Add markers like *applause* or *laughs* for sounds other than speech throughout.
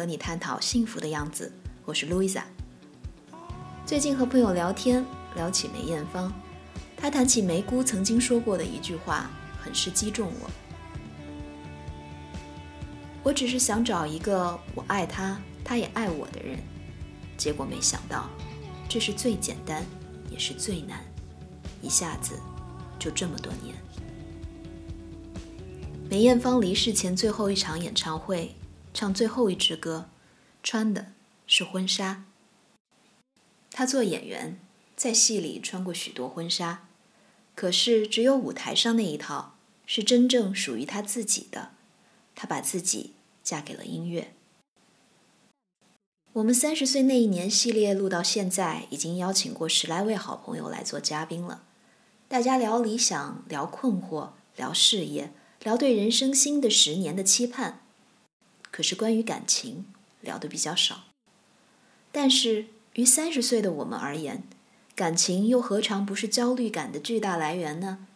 和你探讨幸福的样子。我是 Louisa。最近和朋友聊天，聊起梅艳芳，她谈起梅姑曾经说过的一句话，很是击中我。我只是想找一个我爱他，他也爱我的人，结果没想到，这是最简单，也是最难，一下子就这么多年。梅艳芳离世前最后一场演唱会，唱最后一支歌，穿的是婚纱。她做演员，在戏里穿过许多婚纱，可是只有舞台上那一套是真正属于她自己的。她把自己嫁给了音乐。我们三十岁那一年系列录到现在，已经邀请过十来位好朋友来做嘉宾了，大家聊理想，聊困惑，聊事业。聊对人生新的十年的期盼，可是关于感情聊得比较少。但是于三十岁的我们而言，感情又何尝不是焦虑感的巨大来源呢？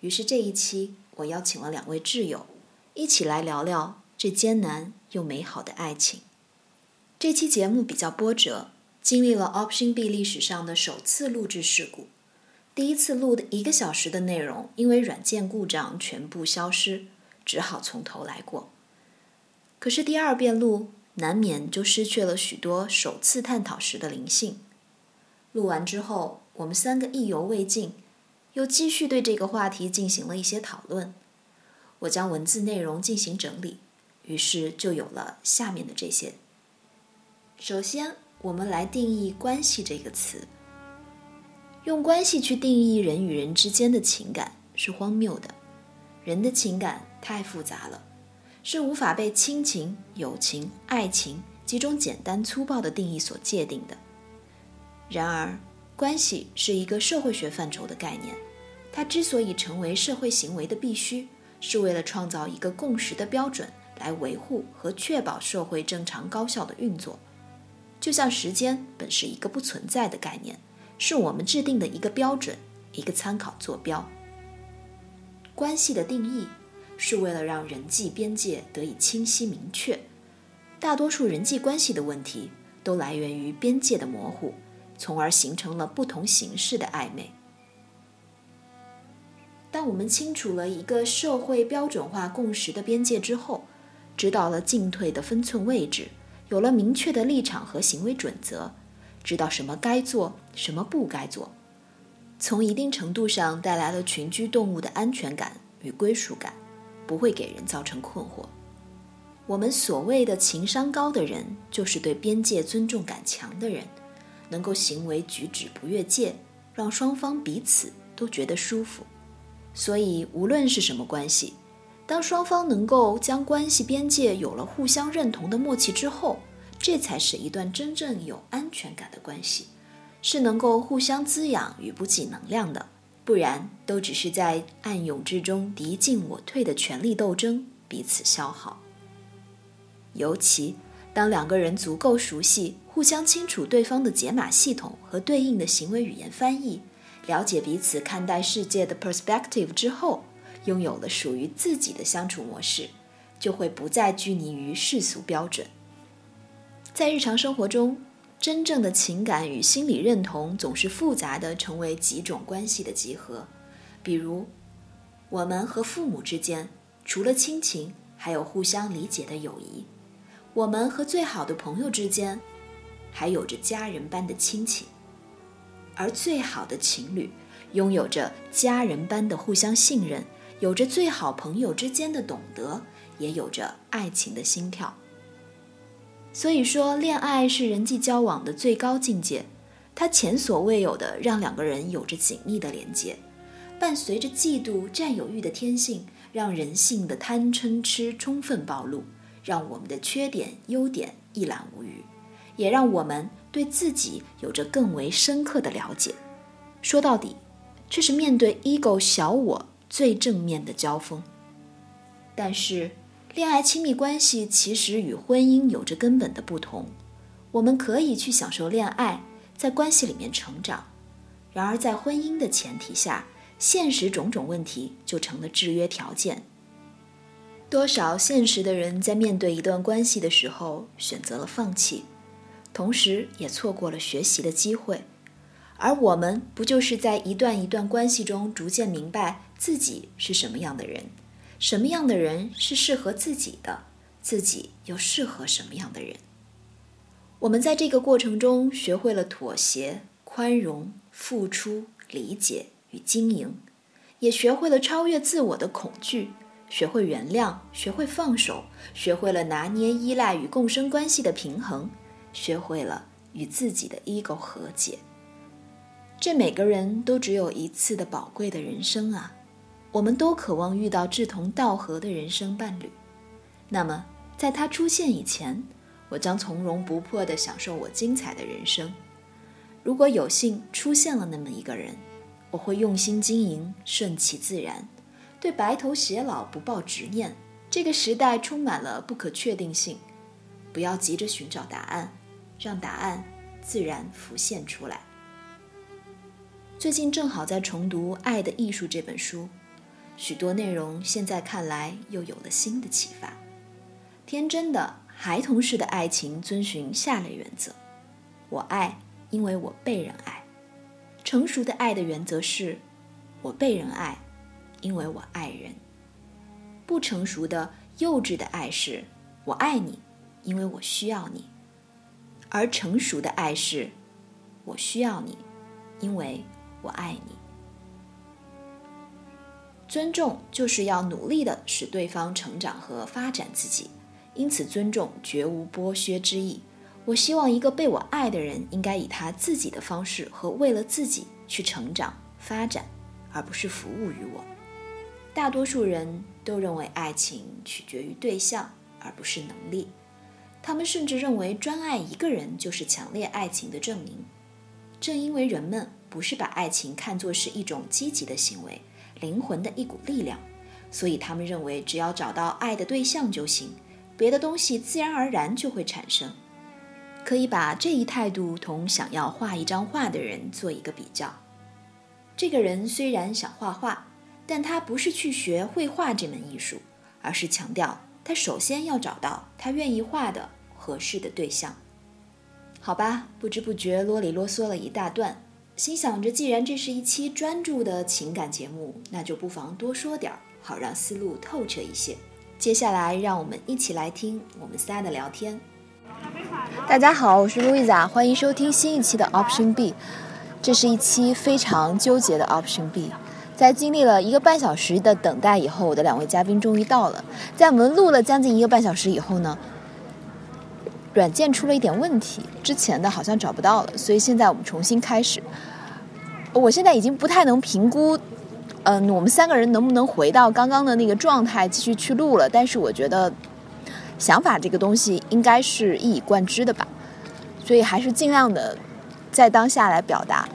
于是这一期我邀请了两位挚友，一起来聊聊这艰难又美好的爱情。这期节目比较波折，经历了 Option B 历史上的首次录制事故。第一次录的一个小时的内容，因为软件故障全部消失，只好从头来过。可是第二遍录，难免就失去了许多首次探讨时的灵性。录完之后，我们三个意犹未尽，又继续对这个话题进行了一些讨论。我将文字内容进行整理，于是就有了下面的这些。首先，我们来定义“关系”这个词。用关系去定义人与人之间的情感是荒谬的。人的情感太复杂了，是无法被亲情、友情、爱情几种简单粗暴的定义所界定的。然而，关系是一个社会学范畴的概念，它之所以成为社会行为的必须，是为了创造一个共识的标准，来维护和确保社会正常高效的运作。就像时间本是一个不存在的概念。是我们制定的一个标准，一个参考坐标。关系的定义是为了让人际边界得以清晰明确。大多数人际关系的问题都来源于边界的模糊，从而形成了不同形式的暧昧。当我们清楚了一个社会标准化共识的边界之后，知道了进退的分寸位置，有了明确的立场和行为准则。知道什么该做，什么不该做，从一定程度上带来了群居动物的安全感与归属感，不会给人造成困惑。我们所谓的情商高的人，就是对边界尊重感强的人，能够行为举止不越界，让双方彼此都觉得舒服。所以，无论是什么关系，当双方能够将关系边界有了互相认同的默契之后。这才是一段真正有安全感的关系，是能够互相滋养与补给能量的，不然都只是在暗涌之中敌进我退的权力斗争，彼此消耗。尤其当两个人足够熟悉，互相清楚对方的解码系统和对应的行为语言翻译，了解彼此看待世界的 perspective 之后，拥有了属于自己的相处模式，就会不再拘泥于世俗标准。在日常生活中，真正的情感与心理认同总是复杂的，成为几种关系的集合。比如，我们和父母之间，除了亲情，还有互相理解的友谊；我们和最好的朋友之间，还有着家人般的亲情；而最好的情侣，拥有着家人般的互相信任，有着最好朋友之间的懂得，也有着爱情的心跳。所以说，恋爱是人际交往的最高境界，它前所未有的让两个人有着紧密的连接，伴随着嫉妒、占有欲的天性，让人性的贪嗔痴充分暴露，让我们的缺点、优点一览无余，也让我们对自己有着更为深刻的了解。说到底，这是面对 ego 小我最正面的交锋。但是。恋爱亲密关系其实与婚姻有着根本的不同。我们可以去享受恋爱，在关系里面成长；然而，在婚姻的前提下，现实种种问题就成了制约条件。多少现实的人在面对一段关系的时候选择了放弃，同时也错过了学习的机会。而我们不就是在一段一段关系中逐渐明白自己是什么样的人，什么样的人是适合自己的，自己又适合什么样的人？我们在这个过程中学会了妥协、宽容、付出、理解与经营，也学会了超越自我的恐惧。学会原谅，学会放手，学会了拿捏依赖与共生关系的平衡，学会了与自己的 ego 和解。这每个人都只有一次的宝贵的人生啊！我们都渴望遇到志同道合的人生伴侣。那么，在他出现以前，我将从容不迫地享受我精彩的人生。如果有幸出现了那么一个人，我会用心经营，顺其自然。对白头偕老不抱执念。这个时代充满了不可确定性，不要急着寻找答案，让答案自然浮现出来。最近正好在重读《爱的艺术》这本书，许多内容现在看来又有了新的启发。天真的孩童式的爱情遵循下列原则：我爱，因为我被人爱；成熟的爱的原则是：我被人爱。因为我爱人，不成熟的、幼稚的爱是“我爱你，因为我需要你”，而成熟的爱是“我需要你，因为我爱你”。尊重就是要努力的使对方成长和发展自己，因此尊重绝无剥削之意。我希望一个被我爱的人，应该以他自己的方式和为了自己去成长发展，而不是服务于我。大多数人都认为爱情取决于对象，而不是能力。他们甚至认为专爱一个人就是强烈爱情的证明。正因为人们不是把爱情看作是一种积极的行为、灵魂的一股力量，所以他们认为只要找到爱的对象就行，别的东西自然而然就会产生。可以把这一态度同想要画一张画的人做一个比较。这个人虽然想画画。但他不是去学绘画这门艺术，而是强调他首先要找到他愿意画的合适的对象。好吧，不知不觉啰里啰嗦了一大段，心想着既然这是一期专注的情感节目，那就不妨多说点儿，好让思路透彻一些。接下来，让我们一起来听我们仨的聊天。大家好，我是路易莎，欢迎收听新一期的 Option B。这是一期非常纠结的 Option B。在经历了一个半小时的等待以后，我的两位嘉宾终于到了。在我们录了将近一个半小时以后呢，软件出了一点问题，之前的好像找不到了，所以现在我们重新开始。我现在已经不太能评估，嗯，我们三个人能不能回到刚刚的那个状态继续去录了。但是我觉得，想法这个东西应该是一以贯之的吧，所以还是尽量的在当下来表达。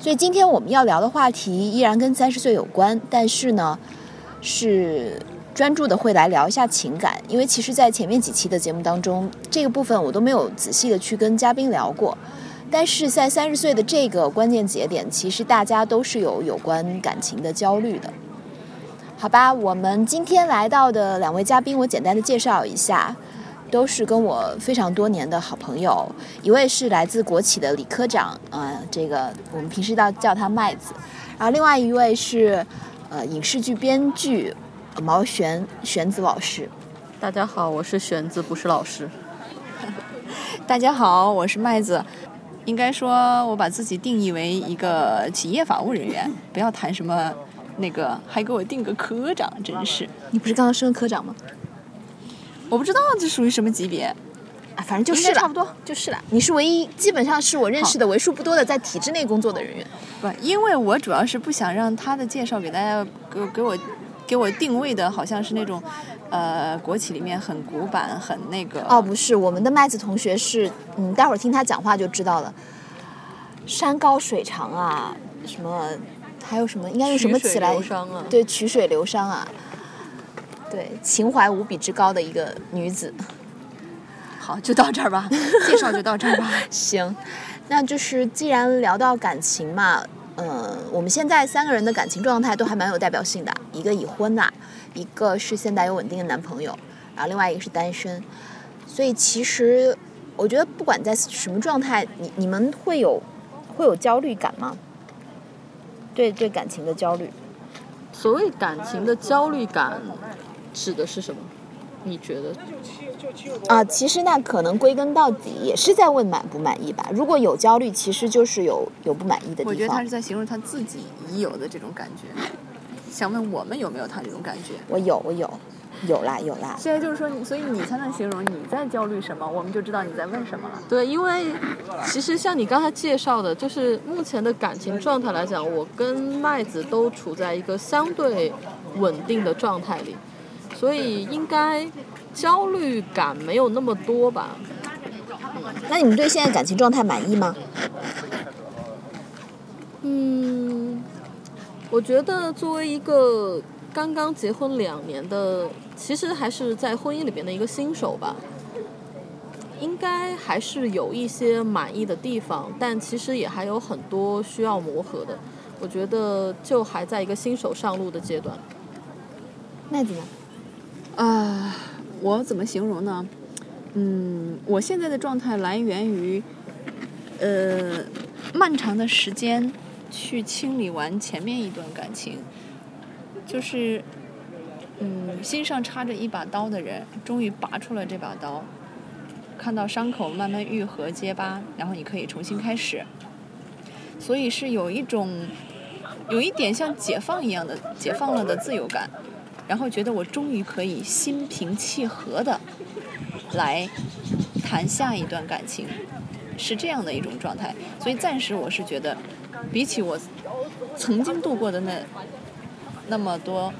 所以今天我们要聊的话题依然跟三十岁有关，但是呢，是专注的会来聊一下情感，因为其实，在前面几期的节目当中，这个部分我都没有仔细的去跟嘉宾聊过，但是在三十岁的这个关键节点，其实大家都是有有关感情的焦虑的。好吧，我们今天来到的两位嘉宾，我简单的介绍一下。都是跟我非常多年的好朋友，一位是来自国企的李科长，呃，这个我们平时叫叫他麦子，然后另外一位是，呃，影视剧编剧毛玄玄子老师。大家好，我是玄子，不是老师。*laughs* 大家好，我是麦子。应该说，我把自己定义为一个企业法务人员，不要谈什么那个，还给我定个科长，真是。你不是刚刚升科长吗？我不知道这属于什么级别，啊，反正就是差不多，就是了。你是唯一，基本上是我认识的为数不多的在体制内工作的人员。不，因为我主要是不想让他的介绍给大家给给我给我定位的好像是那种，呃，国企里面很古板、很那个。哦，不是，我们的麦子同学是，嗯，待会儿听他讲话就知道了。山高水长啊，什么，还有什么，应该用什么起来？对，曲水流觞啊。对，情怀无比之高的一个女子。好，就到这儿吧，介绍就到这儿吧。*laughs* 行，那就是既然聊到感情嘛，嗯，我们现在三个人的感情状态都还蛮有代表性的，一个已婚的，一个是现在有稳定的男朋友，然后另外一个是单身。所以其实我觉得不管在什么状态，你你们会有会有焦虑感吗？对对，感情的焦虑。所谓感情的焦虑感，指的是什么？你觉得？啊，其实那可能归根到底也是在问满不满意吧。如果有焦虑，其实就是有有不满意的地方。我觉得他是在形容他自己已有的这种感觉，想问我们有没有他这种感觉？我有，我有，有啦，有啦。现在就是说，所以你才能形容你在焦虑什么，我们就知道你在问什么了。对，因为其实像你刚才介绍的，就是目前的感情状态来讲，我跟麦子都处在一个相对稳定的状态里，所以应该。焦虑感没有那么多吧？那你们对现在感情状态满意吗？嗯，我觉得作为一个刚刚结婚两年的，其实还是在婚姻里边的一个新手吧，应该还是有一些满意的地方，但其实也还有很多需要磨合的。我觉得就还在一个新手上路的阶段。麦子呢？啊。我怎么形容呢？嗯，我现在的状态来源于，呃，漫长的时间去清理完前面一段感情，就是，嗯，心上插着一把刀的人，终于拔出了这把刀，看到伤口慢慢愈合结疤，然后你可以重新开始，所以是有一种，有一点像解放一样的解放了的自由感。然后觉得我终于可以心平气和的来谈下一段感情，是这样的一种状态。所以暂时我是觉得，比起我曾经度过的那那么多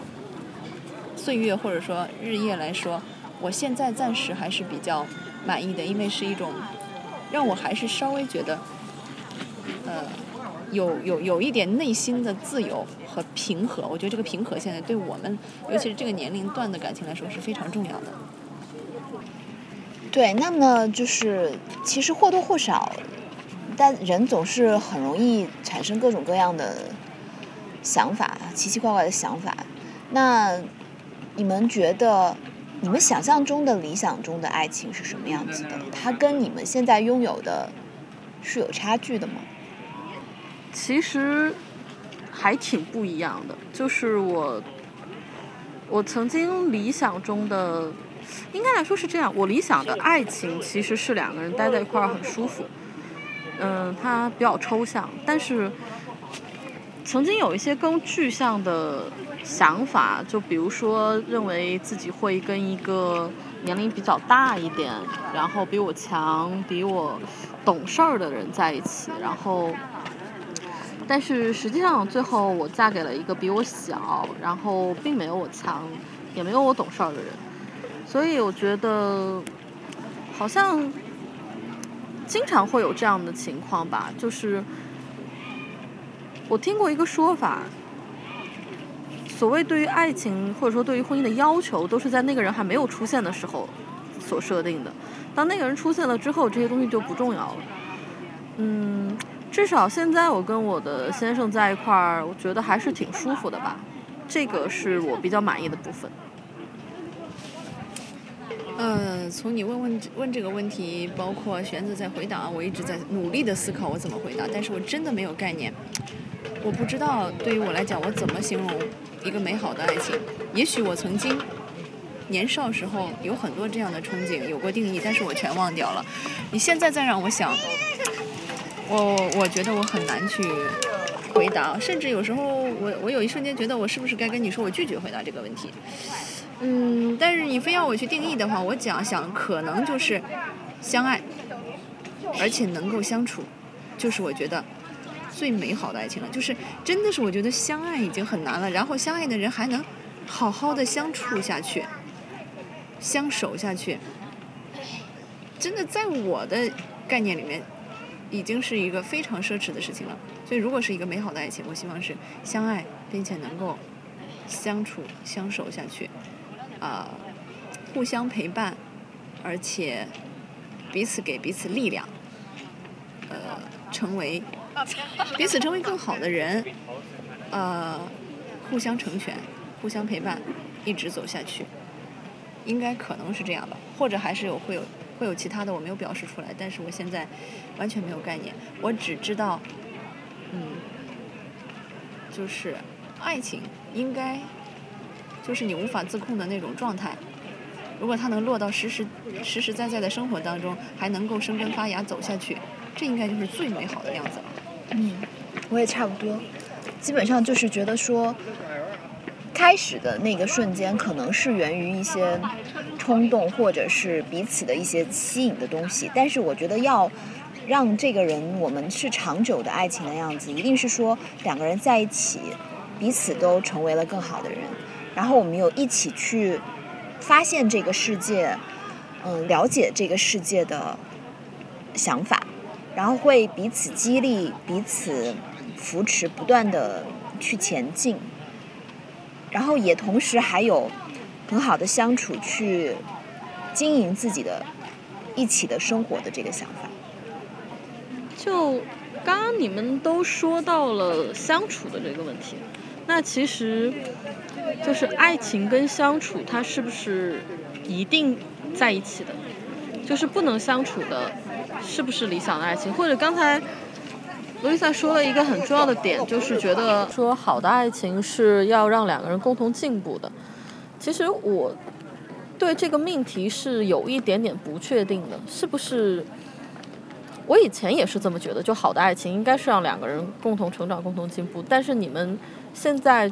岁月或者说日夜来说，我现在暂时还是比较满意的，因为是一种让我还是稍微觉得，呃。有有有一点内心的自由和平和，我觉得这个平和现在对我们，尤其是这个年龄段的感情来说是非常重要的。对，那么就是其实或多或少，但人总是很容易产生各种各样的想法，奇奇怪怪的想法。那你们觉得，你们想象中的理想中的爱情是什么样子的？它跟你们现在拥有的是有差距的吗？其实还挺不一样的，就是我，我曾经理想中的，应该来说是这样，我理想的爱情其实是两个人待在一块儿很舒服，嗯，它比较抽象，但是曾经有一些更具象的想法，就比如说认为自己会跟一个年龄比较大一点，然后比我强、比我懂事儿的人在一起，然后。但是实际上，最后我嫁给了一个比我小，然后并没有我强，也没有我懂事儿的人，所以我觉得好像经常会有这样的情况吧。就是我听过一个说法，所谓对于爱情或者说对于婚姻的要求，都是在那个人还没有出现的时候所设定的。当那个人出现了之后，这些东西就不重要了。嗯。至少现在我跟我的先生在一块儿，我觉得还是挺舒服的吧，这个是我比较满意的部分。呃，从你问问问这个问题，包括玄子在回答，我一直在努力的思考我怎么回答，但是我真的没有概念，我不知道对于我来讲我怎么形容一个美好的爱情。也许我曾经年少时候有很多这样的憧憬，有过定义，但是我全忘掉了。你现在再让我想。我我觉得我很难去回答，甚至有时候我我有一瞬间觉得我是不是该跟你说我拒绝回答这个问题。嗯，但是你非要我去定义的话，我讲想可能就是相爱，而且能够相处，就是我觉得最美好的爱情了。就是真的是我觉得相爱已经很难了，然后相爱的人还能好好的相处下去，相守下去，真的在我的概念里面。已经是一个非常奢侈的事情了，所以如果是一个美好的爱情，我希望是相爱并且能够相处相守下去，啊，互相陪伴，而且彼此给彼此力量，呃，成为彼此成为更好的人，呃，互相成全，互相陪伴，一直走下去，应该可能是这样吧，或者还是有会有会有其他的我没有表示出来，但是我现在完全没有概念，我只知道，嗯，就是爱情应该就是你无法自控的那种状态。如果它能落到实实实实在在的生活当中，还能够生根发芽走下去，这应该就是最美好的样子了。嗯，我也差不多，基本上就是觉得说，开始的那个瞬间可能是源于一些冲动，或者是彼此的一些吸引的东西。但是我觉得要让这个人我们是长久的爱情的样子，一定是说两个人在一起，彼此都成为了更好的人，然后我们有一起去。发现这个世界，嗯，了解这个世界的想法，然后会彼此激励、彼此扶持，不断的去前进，然后也同时还有很好的相处，去经营自己的一起的生活的这个想法。就刚刚你们都说到了相处的这个问题，那其实。就是爱情跟相处，它是不是一定在一起的？就是不能相处的，是不是理想的爱情？或者刚才罗伊萨说了一个很重要的点，就是觉得说好的爱情是要让两个人共同进步的。其实我对这个命题是有一点点不确定的，是不是？我以前也是这么觉得，就好的爱情应该是让两个人共同成长、共同进步。但是你们现在。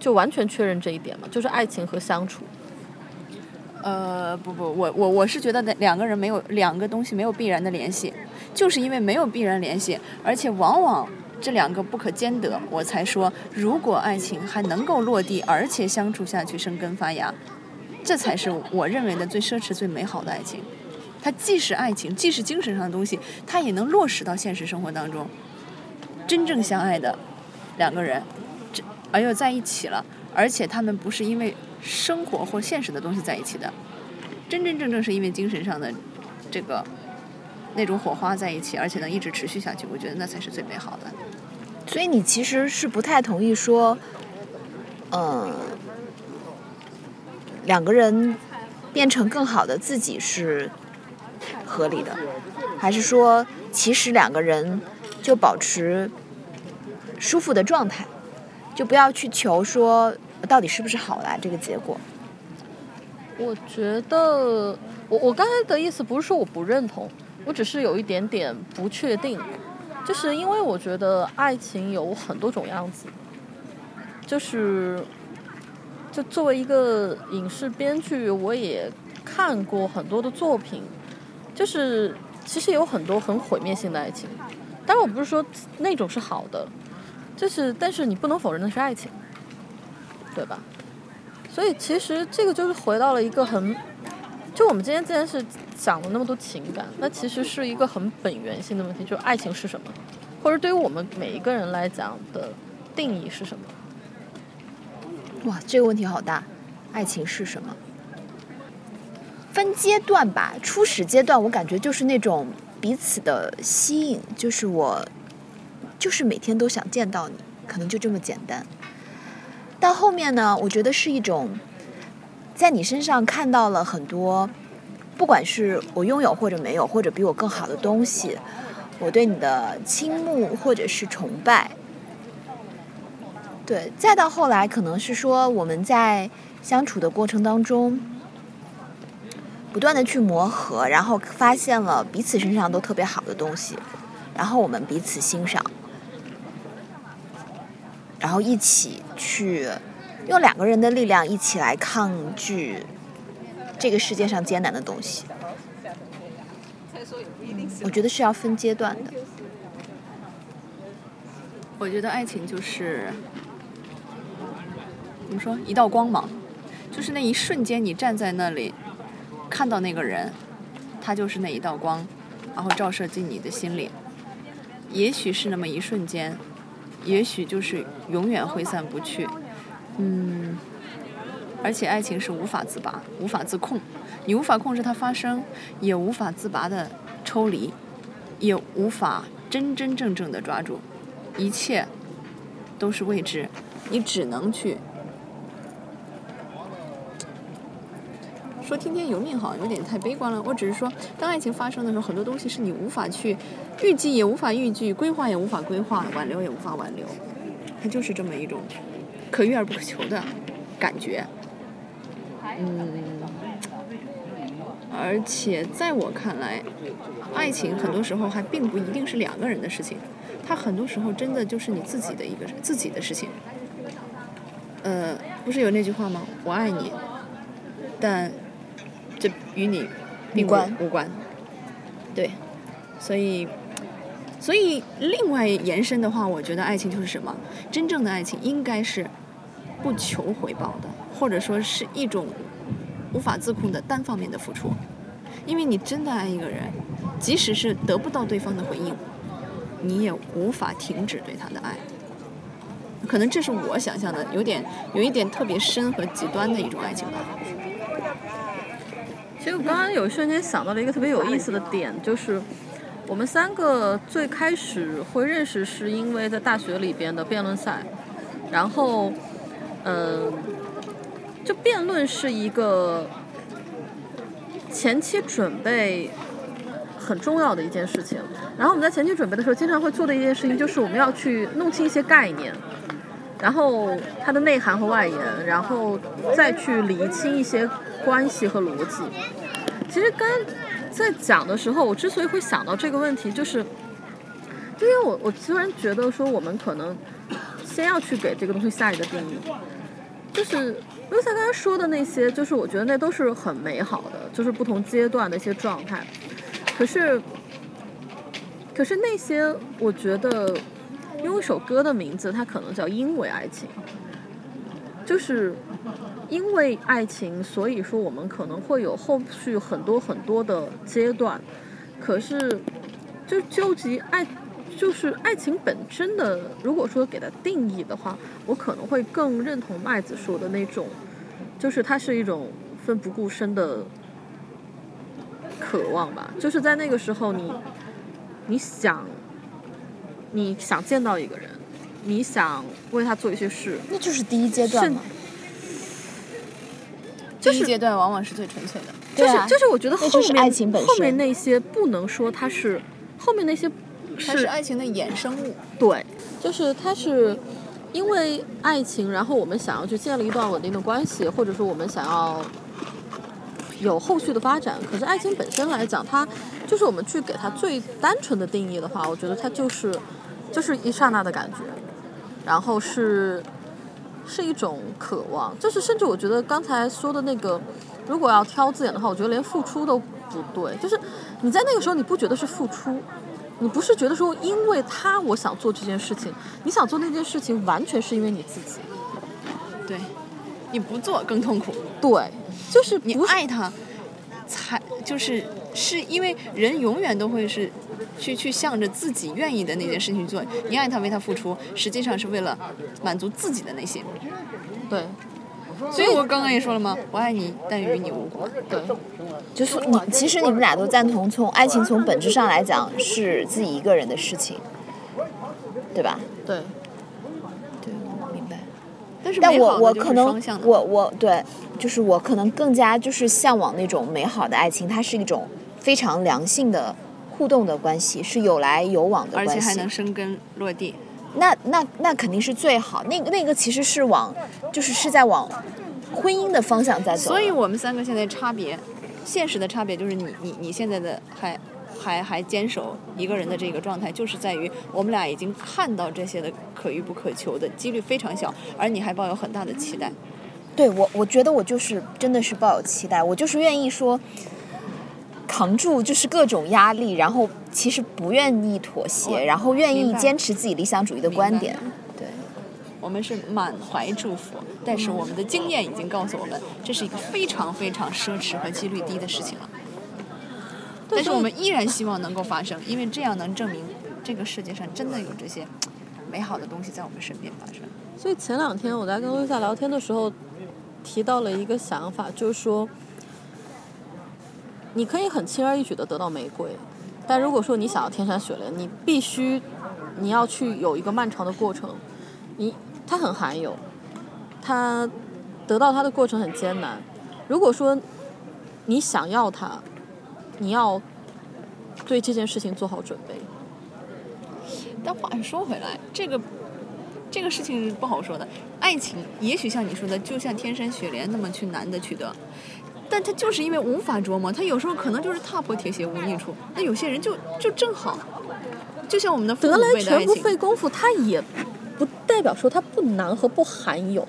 就完全确认这一点嘛，就是爱情和相处。呃，不不，我我我是觉得两个人没有两个东西没有必然的联系，就是因为没有必然联系，而且往往这两个不可兼得，我才说如果爱情还能够落地，而且相处下去生根发芽，这才是我认为的最奢侈最美好的爱情。它既是爱情，既是精神上的东西，它也能落实到现实生活当中。真正相爱的两个人。而又在一起了，而且他们不是因为生活或现实的东西在一起的，真真正正是因为精神上的这个那种火花在一起，而且能一直持续下去。我觉得那才是最美好的。所以你其实是不太同意说，嗯，两个人变成更好的自己是合理的，还是说其实两个人就保持舒服的状态？就不要去求说到底是不是好啦这个结果。我觉得，我我刚才的意思不是说我不认同，我只是有一点点不确定，就是因为我觉得爱情有很多种样子，就是，就作为一个影视编剧，我也看过很多的作品，就是其实有很多很毁灭性的爱情，但是我不是说那种是好的。就是，但是你不能否认那是爱情，对吧？所以其实这个就是回到了一个很，就我们今天既然是讲了那么多情感，那其实是一个很本源性的问题，就是爱情是什么，或者对于我们每一个人来讲的定义是什么？哇，这个问题好大，爱情是什么？分阶段吧，初始阶段我感觉就是那种彼此的吸引，就是我。就是每天都想见到你，可能就这么简单。到后面呢，我觉得是一种在你身上看到了很多，不管是我拥有或者没有，或者比我更好的东西，我对你的倾慕或者是崇拜。对，再到后来，可能是说我们在相处的过程当中，不断的去磨合，然后发现了彼此身上都特别好的东西，然后我们彼此欣赏。然后一起去用两个人的力量一起来抗拒这个世界上艰难的东西。我觉得是要分阶段的。我觉得爱情就是怎么说一道光芒，就是那一瞬间你站在那里看到那个人，他就是那一道光，然后照射进你的心里。也许是那么一瞬间。也许就是永远挥散不去，嗯，而且爱情是无法自拔、无法自控，你无法控制它发生，也无法自拔的抽离，也无法真真正正的抓住，一切都是未知，你只能去。说听天由命好像有点太悲观了。我只是说，当爱情发生的时候，很多东西是你无法去预计，也无法预计，规划也无法规划，挽留也无法挽留。它就是这么一种可遇而不可求的感觉。嗯，而且在我看来，爱情很多时候还并不一定是两个人的事情，它很多时候真的就是你自己的一个自己的事情。呃，不是有那句话吗？我爱你，但。这与你并无关，对，所以，所以另外延伸的话，我觉得爱情就是什么？真正的爱情应该是不求回报的，或者说是一种无法自控的单方面的付出。因为你真的爱一个人，即使是得不到对方的回应，你也无法停止对他的爱。可能这是我想象的，有点有一点特别深和极端的一种爱情吧。其实我刚刚有一瞬间想到了一个特别有意思的点，就是我们三个最开始会认识是因为在大学里边的辩论赛，然后，嗯，就辩论是一个前期准备很重要的一件事情。然后我们在前期准备的时候，经常会做的一件事情就是我们要去弄清一些概念，然后它的内涵和外延，然后再去理清一些。关系和逻辑，其实刚在讲的时候，我之所以会想到这个问题，就是，因为我我突然觉得说，我们可能先要去给这个东西下一个定义，就是如像刚才说的那些，就是我觉得那都是很美好的，就是不同阶段的一些状态，可是，可是那些我觉得，用一首歌的名字，它可能叫因为爱情，就是。因为爱情，所以说我们可能会有后续很多很多的阶段。可是，就究极爱，就是爱情本身的，如果说给它定义的话，我可能会更认同麦子说的那种，就是它是一种奋不顾身的渴望吧。就是在那个时候，你你想你想见到一个人，你想为他做一些事，那就是第一阶段嘛。第一阶段往往是最纯粹的，就是就是我觉得后面后面那些不能说它是后面那些是爱情的衍生物，对，就是它是因为爱情，然后我们想要去建立一段稳定的关系，或者说我们想要有后续的发展。可是爱情本身来讲，它就是我们去给它最单纯的定义的话，我觉得它就是就是一刹那的感觉，然后是。是一种渴望，就是甚至我觉得刚才说的那个，如果要挑字眼的话，我觉得连付出都不对。就是你在那个时候，你不觉得是付出，你不是觉得说因为他我想做这件事情，你想做那件事情完全是因为你自己。对，你不做更痛苦。对，就是你爱他，才就是是因为人永远都会是。去去向着自己愿意的那件事情去做，你爱他为他付出，实际上是为了满足自己的内心。对，所以我刚刚也说了吗？我爱你，但与你无关。对，就是你，其实你们俩都赞同，从爱情从本质上来讲是自己一个人的事情，对吧？对，对，我明白。但是但我我可能我我对，就是我可能更加就是向往那种美好的爱情，它是一种非常良性的。互动的关系是有来有往的关系，而且还能生根落地。那那那肯定是最好。那个那个其实是往，就是是在往婚姻的方向在走。所以我们三个现在差别，现实的差别就是你你你现在的还还还坚守一个人的这个状态，就是在于我们俩已经看到这些的可遇不可求的几率非常小，而你还抱有很大的期待。对我，我觉得我就是真的是抱有期待，我就是愿意说。扛住就是各种压力，然后其实不愿意妥协，然后愿意坚持自己理想主义的观点。对，我们是满怀祝福，但是我们的经验已经告诉我们，这是一个非常非常奢侈和几率低的事情了。但是我们依然希望能够发生，因为这样能证明这个世界上真的有这些美好的东西在我们身边发生。所以前两天我在跟薇萨聊天的时候，提到了一个想法，就是说。你可以很轻而易举的得到玫瑰，但如果说你想要天山雪莲，你必须你要去有一个漫长的过程，你它很罕有，它得到它的过程很艰难。如果说你想要它，你要对这件事情做好准备。但话又说回来，这个这个事情不好说的。爱情也许像你说的，就像天山雪莲那么去难的取得，但他就是因为无法琢磨，他有时候可能就是踏破铁鞋无觅处。那有些人就就正好，就像我们的父母得来辈的爱全不，费功夫，他也不代表说他不难和不罕有。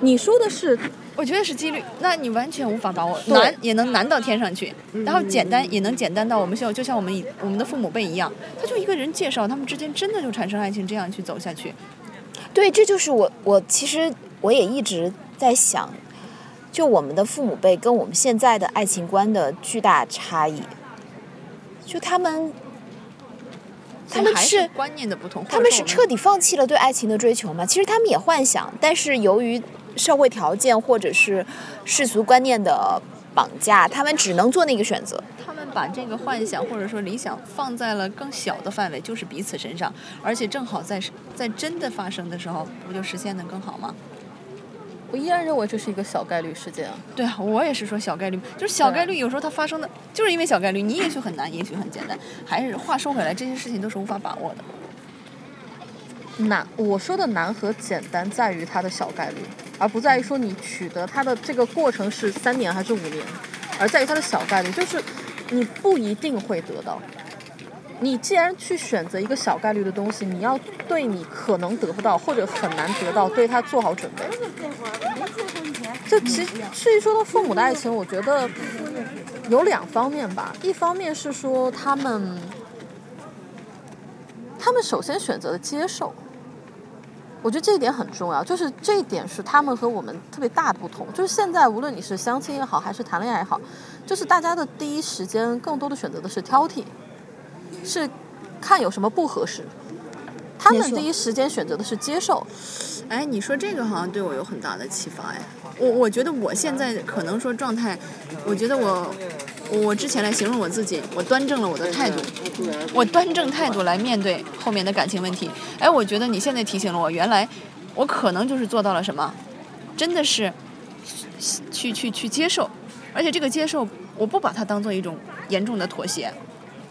你说的是我觉得是几率。那你完全无法把握，难也能难到天上去，然后简单也能简单到我们像就像我们以我们的父母辈一样，他就一个人介绍，他们之间真的就产生爱情，这样去走下去。对，这就是我我其实我也一直在想，就我们的父母辈跟我们现在的爱情观的巨大差异，就他们他们还是观念的不同，他们是彻底放弃了对爱情的追求吗？其实他们也幻想，但是由于社会条件或者是世俗观念的绑架，他们只能做那个选择。他们把这个幻想或者说理想放在了更小的范围，就是彼此身上，而且正好在在真的发生的时候，不就实现的更好吗？我依然认为这是一个小概率事件啊。对啊，我也是说小概率，就是小概率，有时候它发生的就是因为小概率，你也许很难，也许很简单。还是话说回来，这些事情都是无法把握的。难，我说的难和简单在于它的小概率，而不在于说你取得它的这个过程是三年还是五年，而在于它的小概率，就是你不一定会得到。你既然去选择一个小概率的东西，你要对你可能得不到或者很难得到，对它做好准备。就其实至于说到父母的爱情，我觉得有两方面吧，一方面是说他们，他们首先选择了接受。我觉得这一点很重要，就是这一点是他们和我们特别大的不同。就是现在无论你是相亲也好，还是谈恋爱也好，就是大家的第一时间更多的选择的是挑剔，是看有什么不合适。他们第一时间选择的是接受，哎，你说这个好像对我有很大的启发哎。我我觉得我现在可能说状态，我觉得我我之前来形容我自己，我端正了我的态度，我端正态度来面对后面的感情问题。哎，我觉得你现在提醒了我，原来我可能就是做到了什么，真的是去去去接受，而且这个接受，我不把它当做一种严重的妥协。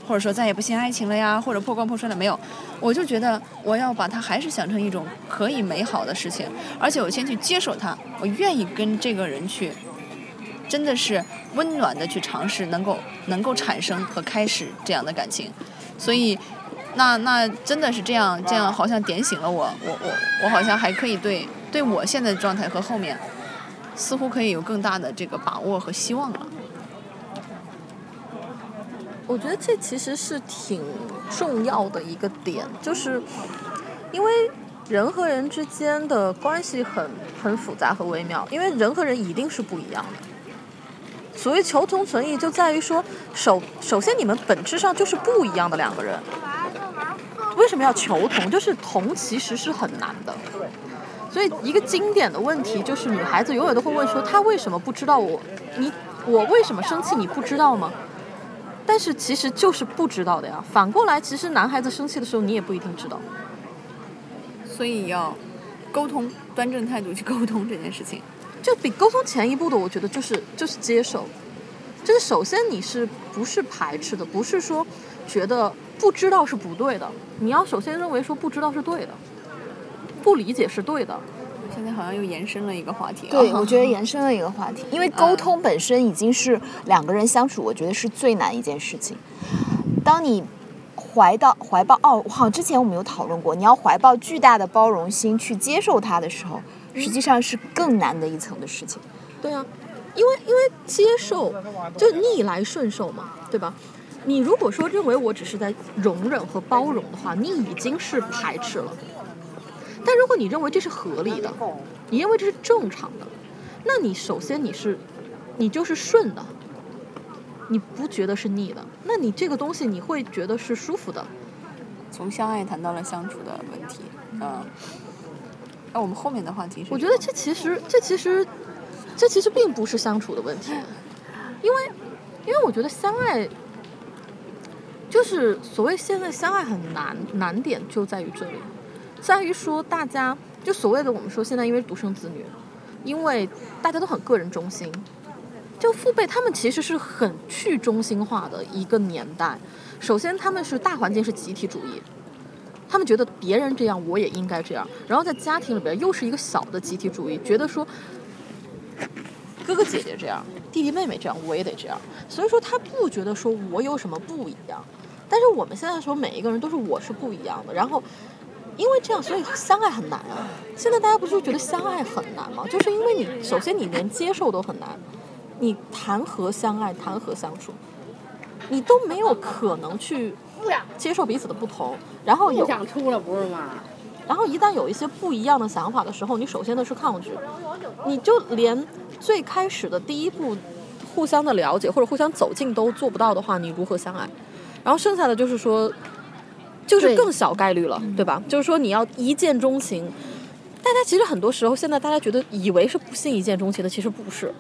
或者说再也不信爱情了呀，或者破罐破摔了没有？我就觉得我要把它还是想成一种可以美好的事情，而且我先去接受它，我愿意跟这个人去，真的是温暖的去尝试，能够能够产生和开始这样的感情，所以。那那真的是这样，这样好像点醒了我，我我我好像还可以对对我现在的状态和后面，似乎可以有更大的这个把握和希望了。我觉得这其实是挺重要的一个点，就是因为人和人之间的关系很很复杂和微妙，因为人和人一定是不一样的。所谓求同存异，就在于说，首首先你们本质上就是不一样的两个人。为什么要求同？就是同其实是很难的。所以一个经典的问题就是，女孩子永远都会问说，她为什么不知道我？你我为什么生气？你不知道吗？但是其实就是不知道的呀。反过来，其实男孩子生气的时候，你也不一定知道。所以要沟通，端正态度去沟通这件事情。就比沟通前一步的，我觉得就是就是接受，就是首先你是不是排斥的，不是说觉得不知道是不对的，你要首先认为说不知道是对的，不理解是对的。现在好像又延伸了一个话题、啊。对，我觉得延伸了一个话题，因为沟通本身已经是两个人相处，我觉得是最难一件事情。当你怀到怀抱哦，好像之前我们有讨论过，你要怀抱巨大的包容心去接受它的时候，实际上是更难的一层的事情。对啊，因为因为接受就逆来顺受嘛，对吧？你如果说认为我只是在容忍和包容的话，你已经是排斥了。但如果你认为这是合理的，你认为这是正常的，那你首先你是，你就是顺的，你不觉得是逆的，那你这个东西你会觉得是舒服的。从相爱谈到了相处的问题，嗯。那、我们后面的话题是？我觉得这其实这其实这其实并不是相处的问题，因为因为我觉得相爱就是所谓现在相爱很难难点就在于这里，在于说大家就所谓的我们说现在因为独生子女，因为大家都很个人中心，就父辈他们其实是很去中心化的一个年代。首先他们是大环境是集体主义，他们觉得别人这样我也应该这样，然后在家庭里边又是一个小的集体主义，觉得说哥哥姐姐这样，弟弟妹妹这样，我也得这样。所以说他不觉得说我有什么不一样，但是我们现在说每一个人都是我是不一样的，然后因为这样，所以相爱很难啊。现在大家不是觉得相爱很难吗？就是因为你首先你连接受都很难，你谈何相爱，谈何相处，你都没有可能去接受彼此的不同，然后有不想出了不是吗？然后一旦有一些不一样的想法的时候，你首先的是抗拒，你就连最开始的第一步，互相的了解或者互相走近都做不到的话，你如何相爱？然后剩下的就是说，就是更小概率了，对吧？就是说你要一见钟情，大家其实很多时候现在大家觉得以为是不信一见钟情的，其实不是，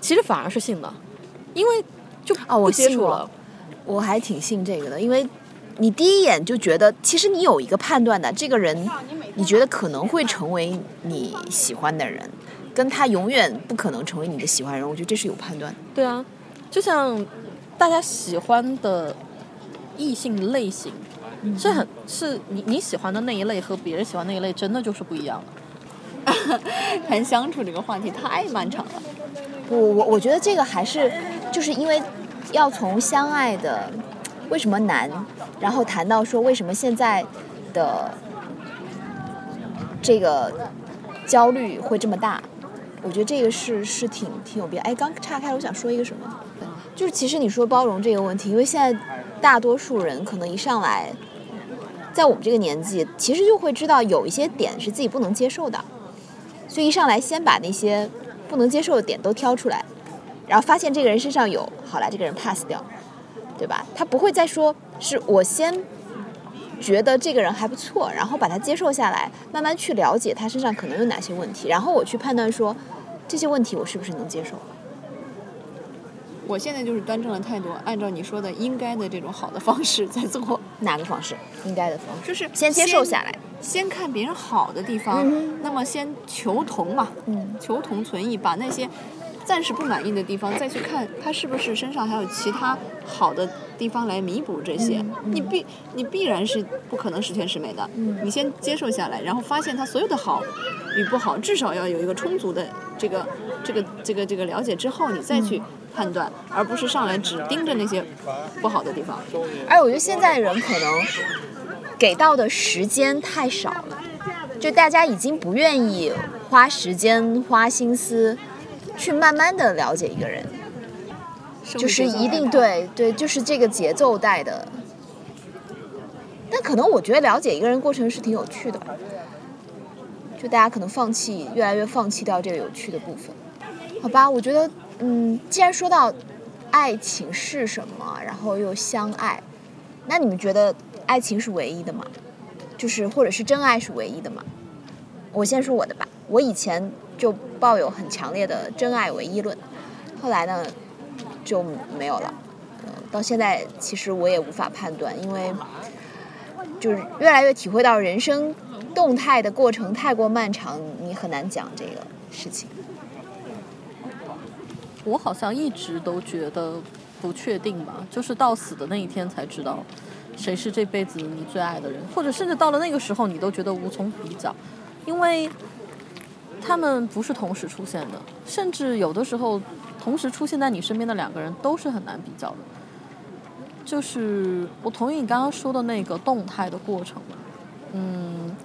其实反而是信的，因为就哦我不接触了。我还挺信这个的，因为你第一眼就觉得，其实你有一个判断的，这个人你觉得可能会成为你喜欢的人，跟他永远不可能成为你的喜欢人，我觉得这是有判断的。对啊，就像大家喜欢的异性类型，是很是你你喜欢的那一类和别人喜欢那一类真的就是不一样的。*laughs* 谈相处这个话题太漫长了。我我我觉得这个还是就是因为要从相爱的为什么难，然后谈到说为什么现在的这个焦虑会这么大，我觉得这个是是挺挺有必要。哎，刚岔开，我想说一个什么，就是其实你说包容这个问题，因为现在大多数人可能一上来，在我们这个年纪，其实就会知道有一些点是自己不能接受的，所以一上来先把那些不能接受的点都挑出来，然后发现这个人身上有，好了，这个人 pass 掉，对吧？他不会再说是我先觉得这个人还不错，然后把他接受下来，慢慢去了解他身上可能有哪些问题，然后我去判断说这些问题我是不是能接受。我现在就是端正了态度，按照你说的应该的这种好的方式在做，*laughs* 哪个方式？应该的方式，就是先接受下来。先看别人好的地方，嗯那么先求同嘛，嗯求同存异，把那些暂时不满意的地方再去看他是不是身上还有其他好的地方来弥补这些。你必你必然是不可能十全十美的，你先接受下来，然后发现他所有的好与不好，至少要有一个充足的这个这个这个这个了解之后，你再去判断，而不是上来只盯着那些不好的地方。而我觉得现在人可能给到的时间太少了，就大家已经不愿意花时间、花心思去慢慢的了解一个人，就是一定对对，就是这个节奏带的。但可能我觉得了解一个人过程是挺有趣的，就大家可能放弃，越来越放弃掉这个有趣的部分。好吧，我觉得，嗯，既然说到爱情是什么，然后又相爱，那你们觉得爱情是唯一的吗？就是或者是真爱是唯一的吗？我先说我的吧，我以前就抱有很强烈的真爱唯一论，后来呢就没有了。到现在其实我也无法判断，因为就是越来越体会到人生动态的过程太过漫长，你很难讲这个事情。我好像一直都觉得不确定吧，就是到死的那一天才知道谁是这辈子你最爱的人，或者甚至到了那个时候你都觉得无从比较，因为他们不是同时出现的，甚至有的时候同时出现在你身边的两个人都是很难比较的。就是我同意你刚刚说的那个动态的过程嘛，嗯，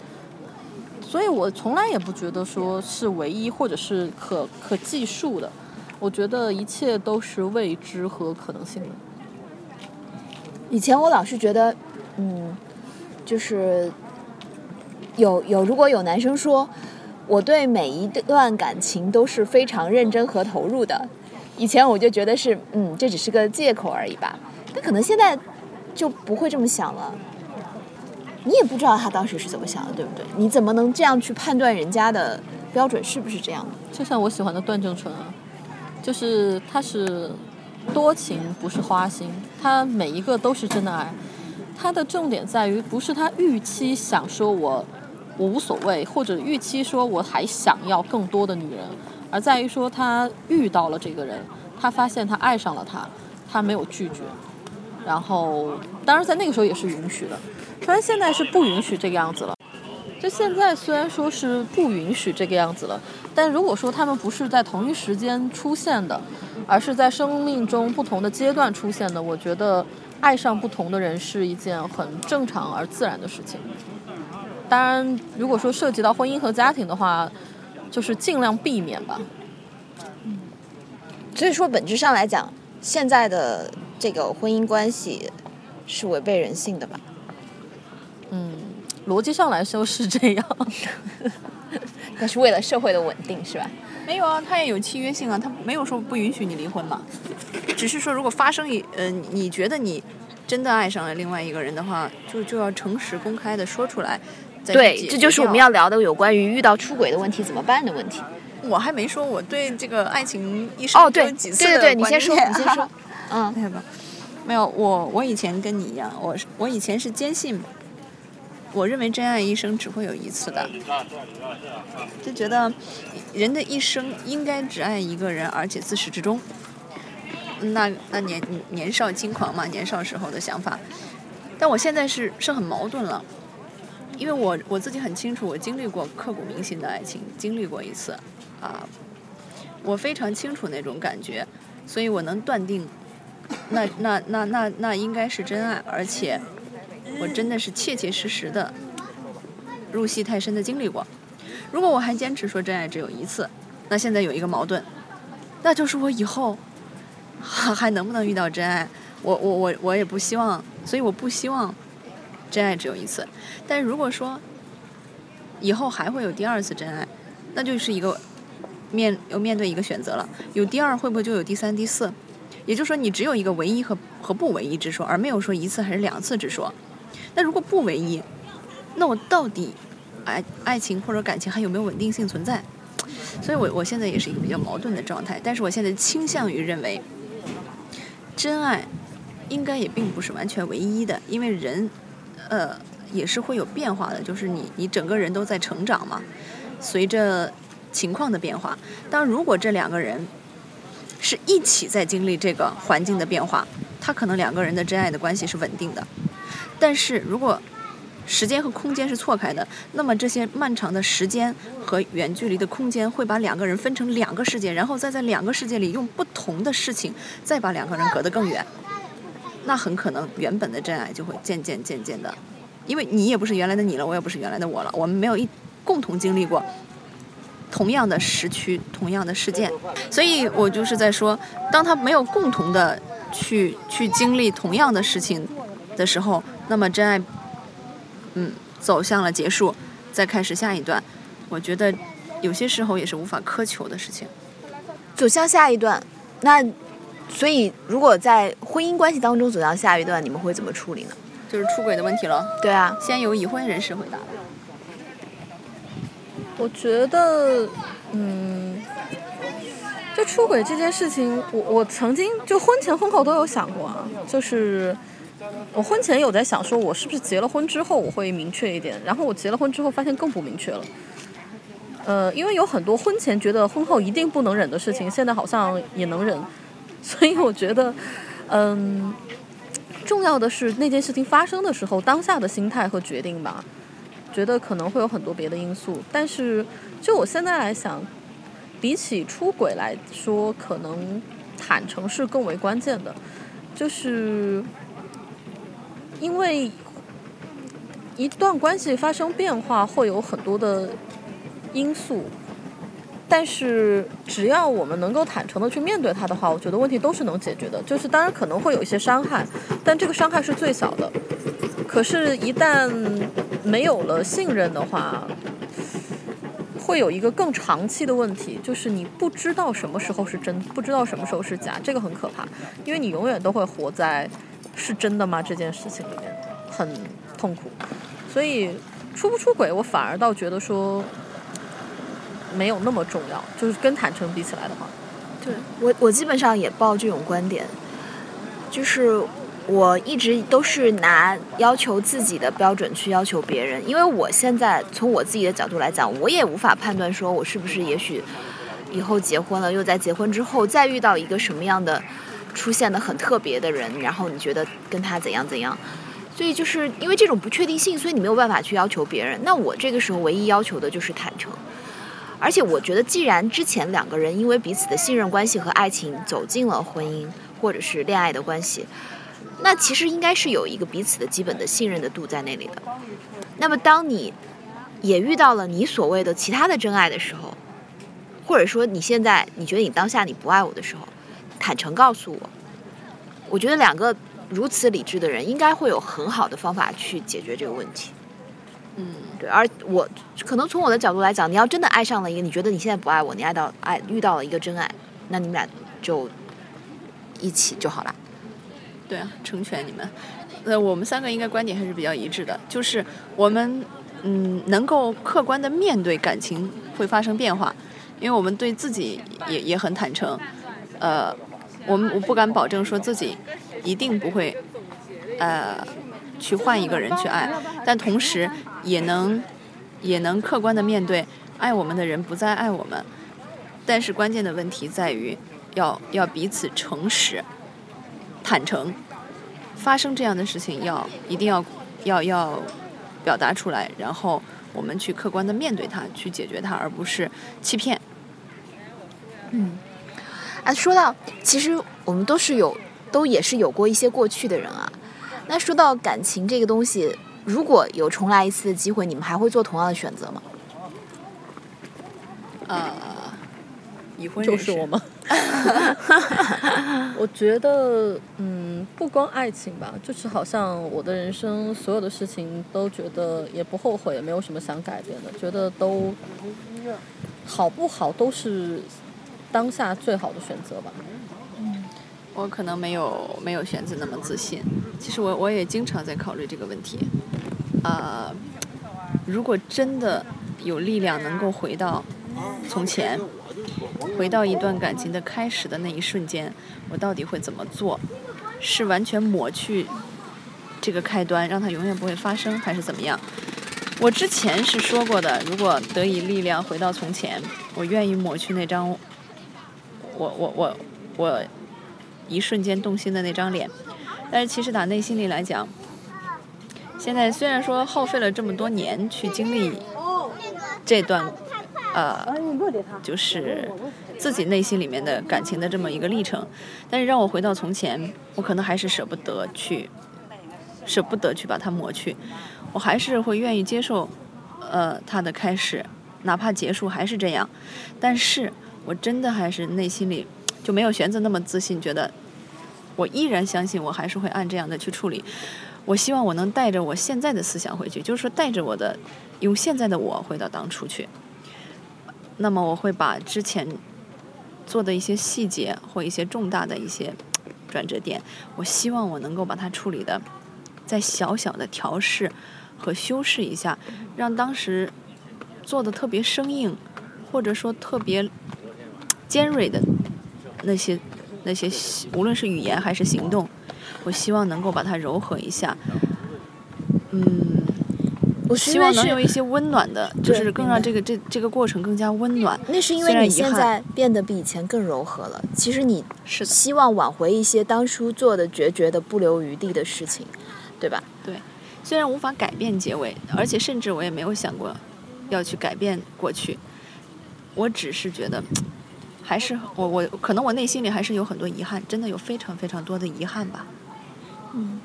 所以我从来也不觉得说是唯一或者是可可计数的。我觉得一切都是未知和可能性的。以前我老是觉得，嗯，就是有有，如果有男生说我对每一段感情都是非常认真和投入的，以前我就觉得是，嗯，这只是个借口而已吧。但可能现在就不会这么想了。你也不知道他当时是怎么想的，对不对？你怎么能这样去判断人家的标准是不是这样的？就像我喜欢的段正淳啊，就是他是多情不是花心，他每一个都是真的爱，他的重点在于不是他预期想说我我无所谓，或者预期说我还想要更多的女人，而在于说他遇到了这个人，他发现他爱上了他，他没有拒绝，然后当然在那个时候也是允许的，虽然现在是不允许这个样子了。就现在虽然说是不允许这个样子了，但如果说他们不是在同一时间出现的，而是在生命中不同的阶段出现的，我觉得爱上不同的人是一件很正常而自然的事情。当然，如果说涉及到婚姻和家庭的话，就是尽量避免吧。所以说，本质上来讲，现在的这个婚姻关系是违背人性的吧？嗯，逻辑上来说是这样。*laughs* 但是为了社会的稳定，是吧？没有啊，他也有契约性啊，他没有说不允许你离婚嘛，只是说如果发生一呃，你觉得你真的爱上了另外一个人的话，就就要诚实公开的说出来。对，这就是我们要聊的有关于遇到出轨的问题怎么办的问题。我还没说我对这个爱情一生哦，对，几次对对对，你先说，你先说。嗯，没有吧？没有，我我以前跟你一样，我我以前是坚信。我认为真爱一生只会有一次的，就觉得人的一生应该只爱一个人，而且自始至终。那那年年少轻狂嘛，年少时候的想法。但我现在是是很矛盾了，因为我我自己很清楚，我经历过刻骨铭心的爱情，经历过一次啊，我非常清楚那种感觉，所以我能断定，那那那那那应该是真爱，而且。我真的是切切实实的入戏太深的经历过。如果我还坚持说真爱只有一次，那现在有一个矛盾，那就是我以后还能不能遇到真爱？我我我我也不希望，所以我不希望真爱只有一次。但如果说以后还会有第二次真爱，那就是一个面要面对一个选择了。有第二会不会就有第三、第四？也就是说，你只有一个唯一和和不唯一之说，而没有说一次还是两次之说。那如果不唯一，那我到底爱爱情或者感情还有没有稳定性存在？所以我我现在也是一个比较矛盾的状态。但是我现在倾向于认为，真爱应该也并不是完全唯一的，因为人呃也是会有变化的，就是你你整个人都在成长嘛，随着情况的变化。当如果这两个人是一起在经历这个环境的变化，他可能两个人的真爱的关系是稳定的。但是如果时间和空间是错开的，那么这些漫长的时间和远距离的空间会把两个人分成两个世界，然后再在两个世界里用不同的事情再把两个人隔得更远。那很可能原本的真爱就会渐渐渐渐的，因为你也不是原来的你了，我也不是原来的我了，我们没有一共同经历过同样的时区、同样的事件，所以我就是在说，当他没有共同的去去经历同样的事情的时候。那么真爱，嗯，走向了结束，再开始下一段，我觉得有些时候也是无法苛求的事情。走向下一段，那所以如果在婚姻关系当中走向下一段，你们会怎么处理呢？就是出轨的问题了。对啊，先由已婚人士回答。我觉得，嗯，就出轨这件事情，我我曾经就婚前婚后都有想过啊，就是。我婚前有在想，说我是不是结了婚之后我会明确一点，然后我结了婚之后发现更不明确了。呃，因为有很多婚前觉得婚后一定不能忍的事情，现在好像也能忍，所以我觉得，嗯，重要的是那件事情发生的时候当下的心态和决定吧。觉得可能会有很多别的因素，但是就我现在来想，比起出轨来说，可能坦诚是更为关键的，就是。因为一段关系发生变化，会有很多的因素，但是只要我们能够坦诚的去面对它的话，我觉得问题都是能解决的。就是当然可能会有一些伤害，但这个伤害是最小的。可是，一旦没有了信任的话，会有一个更长期的问题，就是你不知道什么时候是真，不知道什么时候是假，这个很可怕，因为你永远都会活在。是真的吗？这件事情里面很痛苦，所以出不出轨，我反而倒觉得说没有那么重要。就是跟坦诚比起来的话，对我我基本上也抱这种观点，就是我一直都是拿要求自己的标准去要求别人，因为我现在从我自己的角度来讲，我也无法判断说我是不是也许以后结婚了，又在结婚之后再遇到一个什么样的出现的很特别的人，然后你觉得跟他怎样怎样，所以就是因为这种不确定性，所以你没有办法去要求别人。那我这个时候唯一要求的就是坦诚，而且我觉得既然之前两个人因为彼此的信任关系和爱情走进了婚姻或者是恋爱的关系。那其实应该是有一个彼此的基本的信任的度在那里的。那么，当你也遇到了你所谓的其他的真爱的时候，或者说你现在你觉得你当下你不爱我的时候，坦诚告诉我。我觉得两个如此理智的人应该会有很好的方法去解决这个问题。嗯，对。而我可能从我的角度来讲，你要真的爱上了一个，你觉得你现在不爱我，你爱到爱遇到了一个真爱，那你们俩就一起就好了。对啊，成全你们。呃，我们三个应该观点还是比较一致的，就是我们嗯能够客观的面对感情会发生变化，因为我们对自己也也很坦诚。呃，我们我不敢保证说自己一定不会呃去换一个人去爱，但同时也能也能客观的面对爱我们的人不再爱我们。但是关键的问题在于要要彼此诚实。坦诚，发生这样的事情要一定要要要表达出来，然后我们去客观的面对它，去解决它，而不是欺骗。嗯，啊，说到其实我们都是有，都也是有过一些过去的人啊。那说到感情这个东西，如果有重来一次的机会，你们还会做同样的选择吗？呃，已婚就是我吗？*laughs* 我觉得，嗯，不光爱情吧，就是好像我的人生所有的事情都觉得也不后悔，也没有什么想改变的，觉得都好不好都是当下最好的选择吧。嗯，我可能没有没有选择那么自信。其实我我也经常在考虑这个问题。啊，如果真的有力量能够回到从前。回到一段感情的开始的那一瞬间，我到底会怎么做？是完全抹去这个开端，让它永远不会发生，还是怎么样？我之前是说过的，如果得以力量回到从前，我愿意抹去那张我我我我一瞬间动心的那张脸。但是其实打内心里来讲，现在虽然说耗费了这么多年去经历这段。呃，就是自己内心里面的感情的这么一个历程，但是让我回到从前，我可能还是舍不得去，舍不得去把它抹去，我还是会愿意接受，呃，它的开始，哪怕结束还是这样，但是我真的还是内心里就没有玄子那么自信，觉得我依然相信我还是会按这样的去处理，我希望我能带着我现在的思想回去，就是说带着我的用现在的我回到当初去。那么我会把之前做的一些细节或一些重大的一些转折点，我希望我能够把它处理的再小小的调试和修饰一下，让当时做的特别生硬或者说特别尖锐的那些那些无论是语言还是行动，我希望能够把它柔和一下，嗯。我希望能有一些温暖的，就是更让这个这这个过程更加温暖。那是因为你现在变得比以前更柔和了。其实你是希望挽回一些当初做的决绝的不留余地的事情，对吧？对。虽然无法改变结尾，而且甚至我也没有想过要去改变过去。我只是觉得，还是我我可能我内心里还是有很多遗憾，真的有非常非常多的遗憾吧。嗯，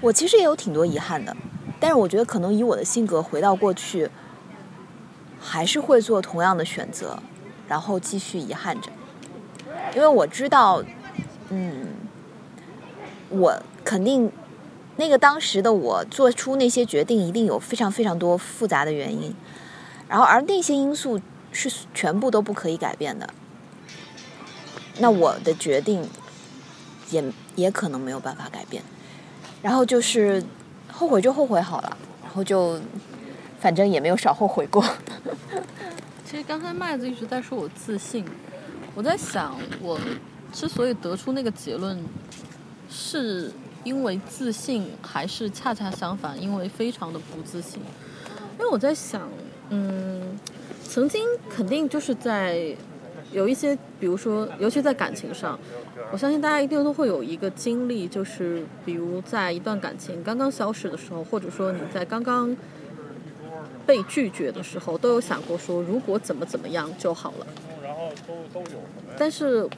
我其实也有挺多遗憾的。但是我觉得，可能以我的性格回到过去，还是会做同样的选择，然后继续遗憾着，因为我知道，嗯，我肯定那个当时的我做出那些决定，一定有非常非常多复杂的原因，然后而那些因素是全部都不可以改变的，那我的决定也也可能没有办法改变，然后就是。后悔就后悔好了，然后就反正也没有少后悔过。*laughs* 其实刚才麦子一直在说我自信，我在想我之所以得出那个结论，是因为自信，还是恰恰相反，因为非常的不自信？因为我在想，嗯，曾经肯定就是在有一些，比如说，尤其在感情上，我相信大家一定都会有一个经历，就是比如在一段感情刚刚消失的时候，或者说你在刚刚被拒绝的时候，都有想过说，如果怎么怎么样就好了。但是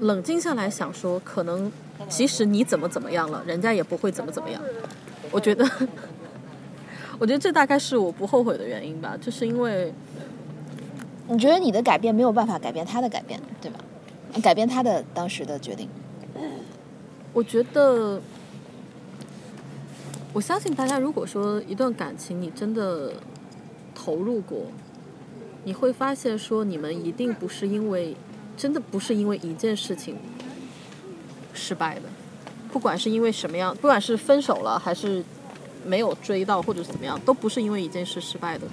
冷静下来想说，可能即使你怎么怎么样了，人家也不会怎么怎么样。我觉得，*laughs* 我觉得这大概是我不后悔的原因吧，就是因为你觉得你的改变没有办法改变他的改变，对吧？改变他的当时的决定。我觉得，我相信大家，如果说一段感情你真的投入过，你会发现说你们一定不是因为真的不是因为一件事情失败的，不管是因为什么样，不管是分手了还是没有追到或者怎么样，都不是因为一件事失败的。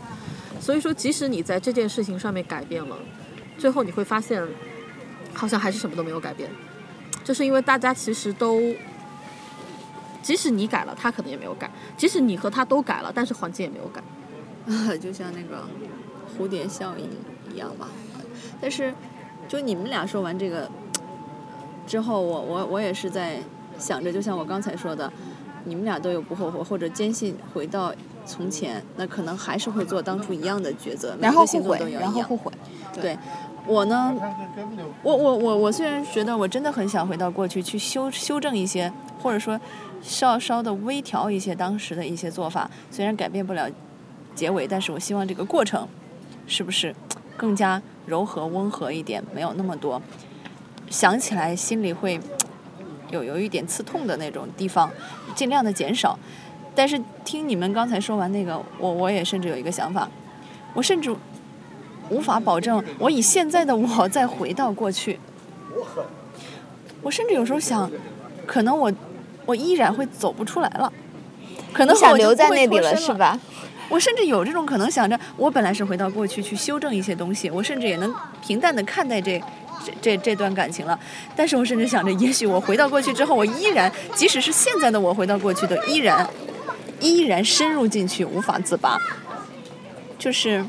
所以说，即使你在这件事情上面改变了，最后你会发现好像还是什么都没有改变。就是因为大家其实都，即使你改了，他可能也没有改；即使你和他都改了，但是环境也没有改。啊，*laughs* 就像那个蝴蝶效应一样吧。但是，就你们俩说完这个之后，我我我也是在想着，就像我刚才说的，你们俩都有不后悔或者坚信回到从前，那可能还是会做当初一样的抉择，然后后悔每个行动都，一样然后后悔。对，我呢，我我我我虽然觉得我真的很想回到过去去修修正一些，或者说稍稍的微调一些当时的一些做法，虽然改变不了结尾，但是我希望这个过程是不是更加柔和温和一点，没有那么多想起来心里会有有一点刺痛的那种地方，尽量的减少。但是听你们刚才说完那个，我我也甚至有一个想法，我甚至无法保证我以现在的我再回到过去。我甚至有时候想，可能我我依然会走不出来了，可能你想留我就不会在那里了是？吧？我甚至有这种可能，想着我本来是回到过去去修正一些东西，我甚至也能平淡的看待这这这这段感情了。但是我甚至想着，也许我回到过去之后，我依然，即使是现在的我回到过去的，依然依然深入进去，无法自拔。就是，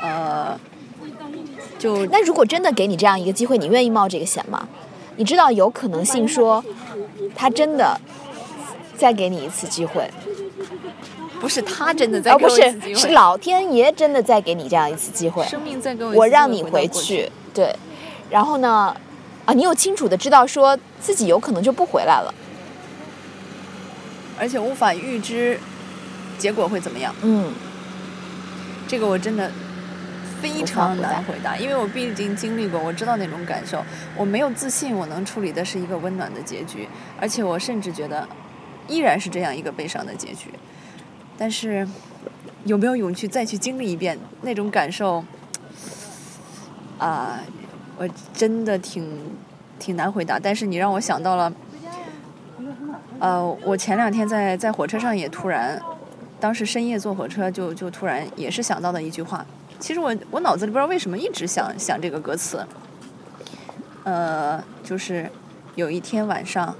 呃，就那如果真的给你这样一个机会，你愿意冒这个险吗？你知道有可能性说，他真的再给你一次机会，不是他真的在而哦不给我一次机是是，老天爷真的再给你这样一次机会，生命再给我我让你回去，对，然后呢，啊，你又清楚的知道说自己有可能就不回来了，而且无法预知结果会怎么样。嗯，这个我真的非常难回答，因为我毕竟经历过，我知道那种感受。我没有自信我能处理的是一个温暖的结局，而且我甚至觉得依然是这样一个悲伤的结局。但是有没有勇气再去经历一遍那种感受？啊、我真的挺挺难回答。但是你让我想到了，呃，我前两天在在火车上也突然当时深夜坐火车就就突然也是想到的一句话。其实我我脑子里不知道为什么一直想想这个歌词，呃，就是有一天晚上，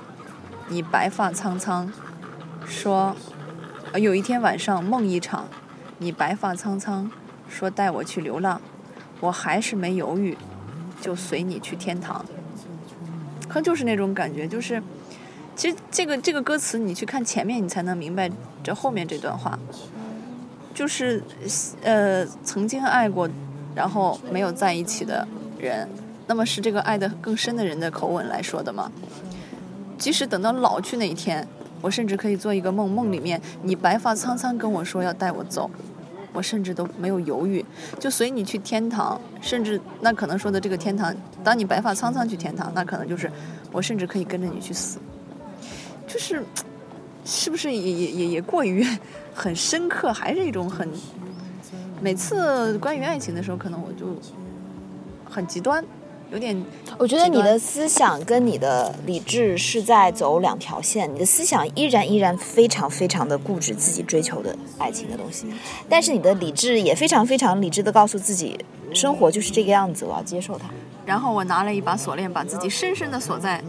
你白发苍苍，说，呃，有一天晚上梦一场，你白发苍苍，说带我去流浪，我还是没犹豫，就随你去天堂。可就是那种感觉，就是其实这个这个歌词你去看前面，你才能明白这后面这段话。就是呃，曾经爱过，然后没有在一起的人，那么是这个爱的更深的人的口吻来说的吗？即使等到老去那一天，我甚至可以做一个梦，梦里面你白发苍苍跟我说要带我走，我甚至都没有犹豫，就随你去天堂，甚至那可能说的这个天堂，当你白发苍苍去天堂，那可能就是我甚至可以跟着你去死，就是是不是也也也也过于 *laughs* 很深刻，还是一种很每次关于爱情的时候，可能我就很极端，有点我觉得你的思想跟你的理智是在走两条线，你的思想依然依然非常非常的固执自己追求的爱情的东西，但是你的理智也非常非常理智的告诉自己，生活就是这个样子，我要接受它。然后我拿了一把锁链，把自己深深的锁在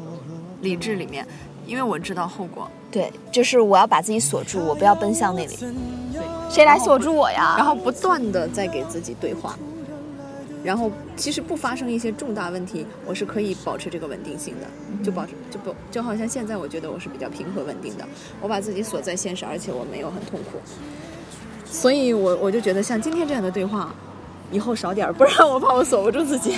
理智里面，因为我知道后果。对，就是我要把自己锁住，我不要奔向那里。对谁来锁住我呀？然后不断的在给自己对话，然后其实不发生一些重大问题，我是可以保持这个稳定性的，就保持就不就好像现在我觉得我是比较平和稳定的，我把自己锁在现实，而且我没有很痛苦，所以我我就觉得像今天这样的对话，以后少点儿，不然我怕我锁不住自己。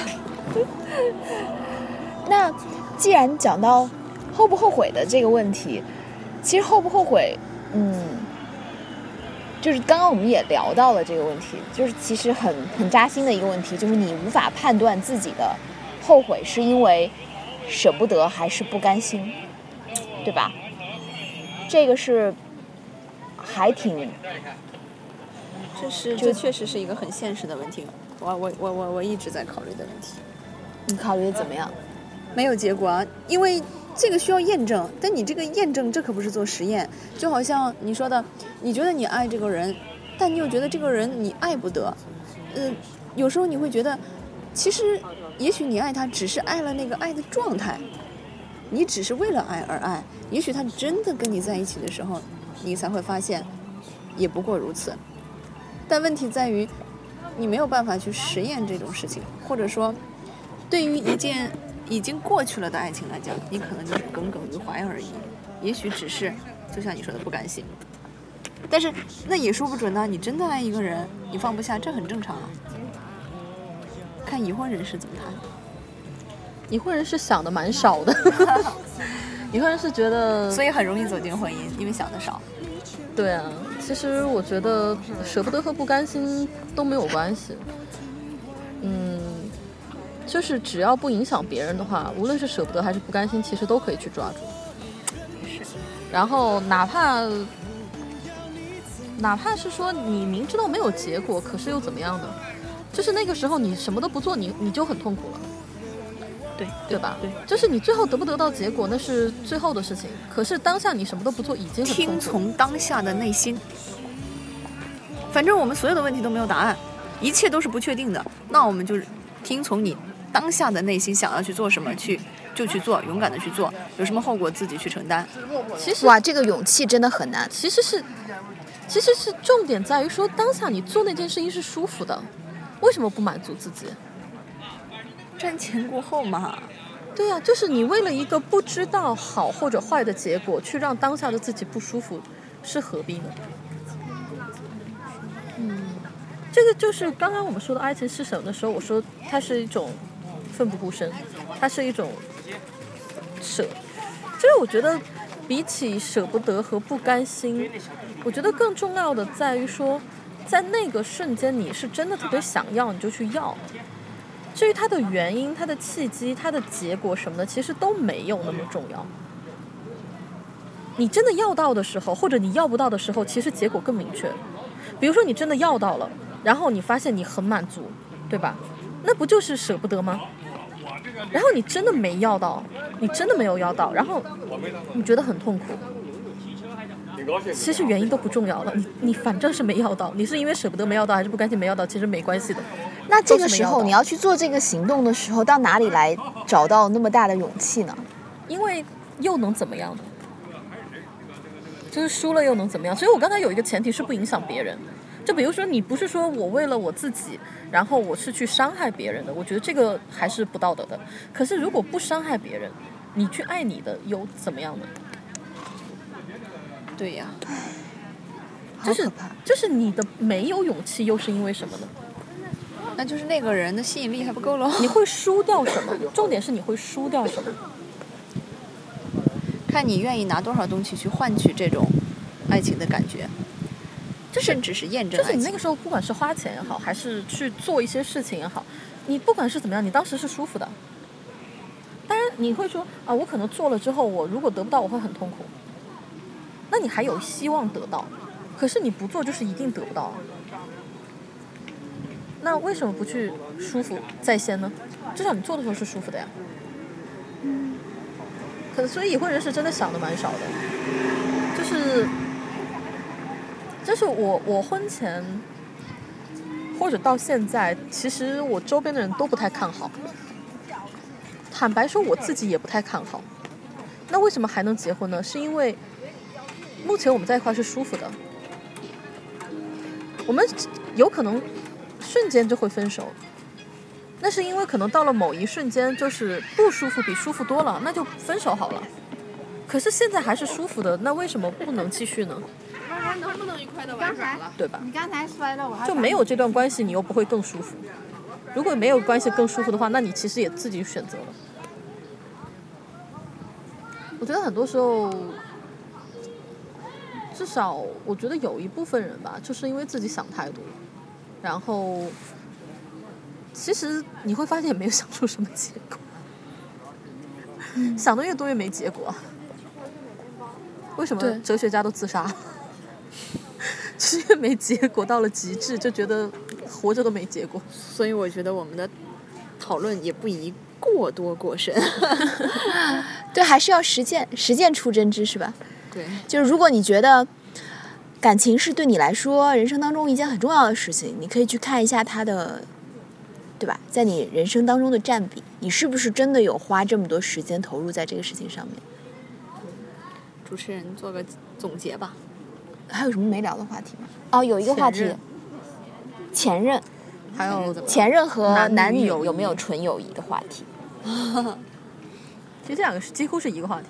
*laughs* 那既然讲到后不后悔的这个问题，其实后不后悔，嗯，就是刚刚我们也聊到了这个问题，就是其实很很扎心的一个问题，就是你无法判断自己的后悔是因为舍不得还是不甘心，对吧？这个是还挺这是这确实是一个很现实的问题，我我我我我一直在考虑的问题。你考虑的怎么样？没有结果啊，因为这个需要验证，但你这个验证这可不是做实验，就好像你说的，你觉得你爱这个人，但你又觉得这个人你爱不得，嗯，有时候你会觉得，其实也许你爱他只是爱了那个爱的状态，你只是为了爱而爱，也许他真的跟你在一起的时候，你才会发现，也不过如此，但问题在于，你没有办法去实验这种事情，或者说。对于一件已经过去了的爱情来讲，你可能就是耿耿于怀而已，也许只是就像你说的不甘心，但是那也说不准呢。你真的爱一个人，你放不下，这很正常啊。看已婚人士怎么谈。*laughs* 已婚人士想的蛮少的，已婚人士觉得，所以很容易走进婚姻，因为想的少。对啊，其实我觉得舍不得和不甘心都没有关系。嗯。就是只要不影响别人的话，无论是舍不得还是不甘心，其实都可以去抓住。是。然后哪怕哪怕是说你明知道没有结果，可是又怎么样呢？就是那个时候你什么都不做，你你就很痛苦了。对对吧？对。就是你最后得不得到结果，那是最后的事情。可是当下你什么都不做，已经很听从当下的内心。反正我们所有的问题都没有答案，一切都是不确定的。那我们就听从你。当下的内心想要去做什么，去就去做，勇敢的去做，有什么后果自己去承担。其实哇，这个勇气真的很难。其实是，其实是重点在于说，当下你做那件事情是舒服的，为什么不满足自己？瞻前顾后嘛。对呀，就是你为了一个不知道好或者坏的结果，去让当下的自己不舒服，是何必呢？嗯，这个就是刚刚我们说的爱情是什么的时候，我说它是一种。奋不顾身，它是一种舍。就是我觉得，比起舍不得和不甘心，我觉得更重要的在于说，在那个瞬间你是真的特别想要，你就去要。至于它的原因、它的契机、它的结果什么的，其实都没有那么重要。你真的要到的时候，或者你要不到的时候，其实结果更明确。比如说你真的要到了，然后你发现你很满足，对吧？那不就是舍不得吗？然后你真的没要到，你真的没有要到，然后你觉得很痛苦。其实原因都不重要了，你你反正是没要到，你是因为舍不得没要到，还是不甘心没要到，其实没关系的。那这个时候你要去做这个行动的时候，到哪里来找到那么大的勇气呢？因为又能怎么样呢？就是输了又能怎么样？所以我刚才有一个前提是不影响别人。就比如说，你不是说我为了我自己，然后我是去伤害别人的，我觉得这个还是不道德的。可是如果不伤害别人，你去爱你的又怎么样呢？对呀，就是就是你的没有勇气，又是因为什么呢？那就是那个人的吸引力还不够喽。你会输掉什么？重点是你会输掉什么？看你愿意拿多少东西去换取这种爱情的感觉。甚至是验证，就是你那个时候，不管是花钱也好，还是去做一些事情也好，你不管是怎么样，你当时是舒服的。当然，你会说啊，我可能做了之后，我如果得不到，我会很痛苦。那你还有希望得到，可是你不做，就是一定得不到。那为什么不去舒服在先呢？至少你做的时候是舒服的呀。可所以已婚人士真的想的蛮少的，就是。就是我，我婚前或者到现在，其实我周边的人都不太看好。坦白说，我自己也不太看好，那为什么还能结婚呢？是因为目前我们在一块是舒服的，我们有可能瞬间就会分手。那是因为可能到了某一瞬间，就是不舒服比舒服多了，那就分手好了。可是现在还是舒服的，那为什么不能继续呢？能不能愉快的玩耍了？对吧？你刚才摔了，我还就没有这段关系，你又不会更舒服。如果没有关系更舒服的话，那你其实也自己选择了。我觉得很多时候，至少我觉得有一部分人吧，就是因为自己想太多，然后其实你会发现也没有想出什么结果，*laughs* 想的越多越没结果。为什么哲学家都自杀？就是因为没结果，到了极致就觉得活着都没结果。所以我觉得我们的讨论也不宜过多过深。*laughs* 对，还是要实践，实践出真知，是吧？对，就是如果你觉得感情是对你来说人生当中一件很重要的事情，你可以去看一下它的，对吧？在你人生当中的占比，你是不是真的有花这么多时间投入在这个事情上面？主持人做个总结吧。还有什么没聊的话题吗？哦，有一个话题前任，前任，还有前任和男女有没有纯友谊的话题？其实这两个是几乎是一个话题。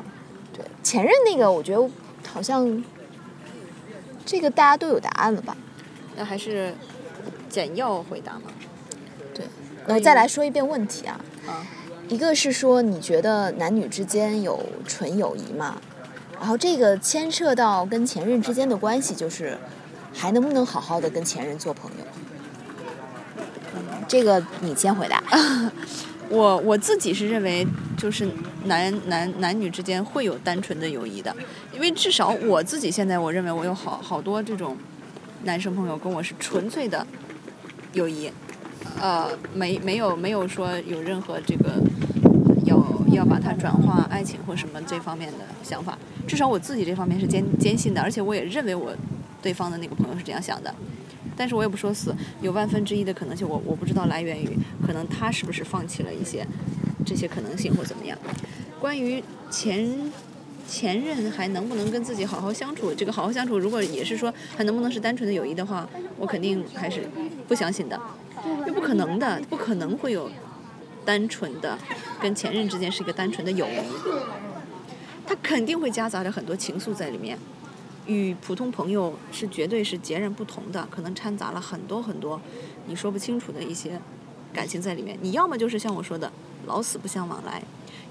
对，前任那个，我觉得好像这个大家都有答案了吧？那还是简要回答嘛。对，呃，再来说一遍问题啊。啊，一个是说你觉得男女之间有纯友谊吗？然后这个牵涉到跟前任之间的关系，就是还能不能好好的跟前任做朋友？这个你先回答。*laughs* 我我自己是认为，就是男男男女之间会有单纯的友谊的，因为至少我自己现在我认为我有好好多这种男生朋友跟我是纯粹的友谊，呃，没没有没有说有任何这个要把它转化爱情或什么这方面的想法，至少我自己这方面是坚坚信的，而且我也认为我对方的那个朋友是这样想的。但是我也不说死，有万分之一的可能性，我我不知道来源于可能他是不是放弃了一些这些可能性或怎么样。关于前前任还能不能跟自己好好相处，这个好好相处，如果也是说还能不能是单纯的友谊的话，我肯定还是不相信的，又不可能的，不可能会有单纯的跟前任之间是一个单纯的友谊，他肯定会夹杂着很多情愫在里面。与普通朋友是绝对是截然不同的，可能掺杂了很多很多你说不清楚的一些感情在里面。你要么就是像我说的老死不相往来，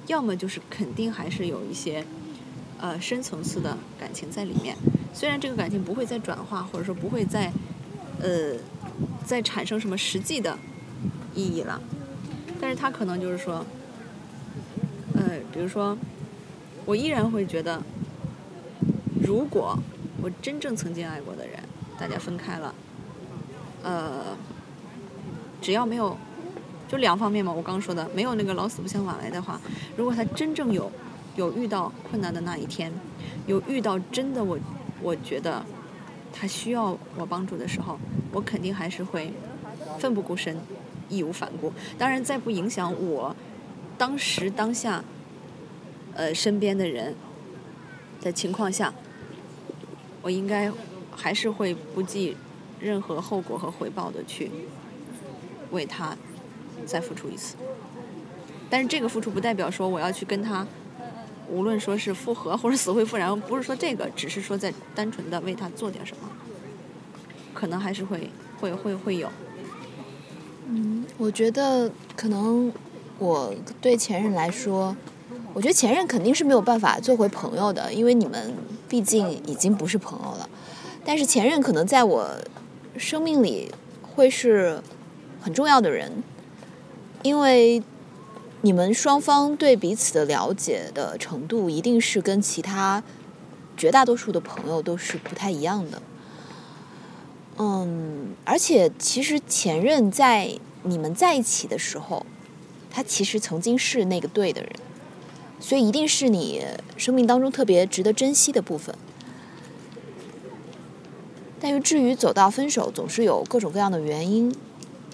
要么就是肯定还是有一些呃深层次的感情在里面。虽然这个感情不会再转化，或者说不会再呃再产生什么实际的意义了，但是他可能就是说，呃，比如说我依然会觉得。如果我真正曾经爱过的人，大家分开了，呃，只要没有，就两方面嘛，我刚说的，没有那个老死不相往来的话，如果他真正有有遇到困难的那一天，有遇到真的我我觉得他需要我帮助的时候，我肯定还是会奋不顾身，义无反顾。当然，在不影响我当时当下呃身边的人的情况下。我应该还是会不计任何后果和回报的去为他再付出一次，但是这个付出不代表说我要去跟他，无论说是复合或者死灰复燃，不是说这个，只是说在单纯的为他做点什么，可能还是会会会会有。我觉得可能我对前任来说，我觉得前任肯定是没有办法做回朋友的，因为你们。毕竟已经不是朋友了，但是前任可能在我生命里会是很重要的人，因为你们双方对彼此的了解的程度一定是跟其他绝大多数的朋友都是不太一样的。嗯，而且其实前任在你们在一起的时候，他其实曾经是那个对的人。所以一定是你生命当中特别值得珍惜的部分。但是至于走到分手，总是有各种各样的原因，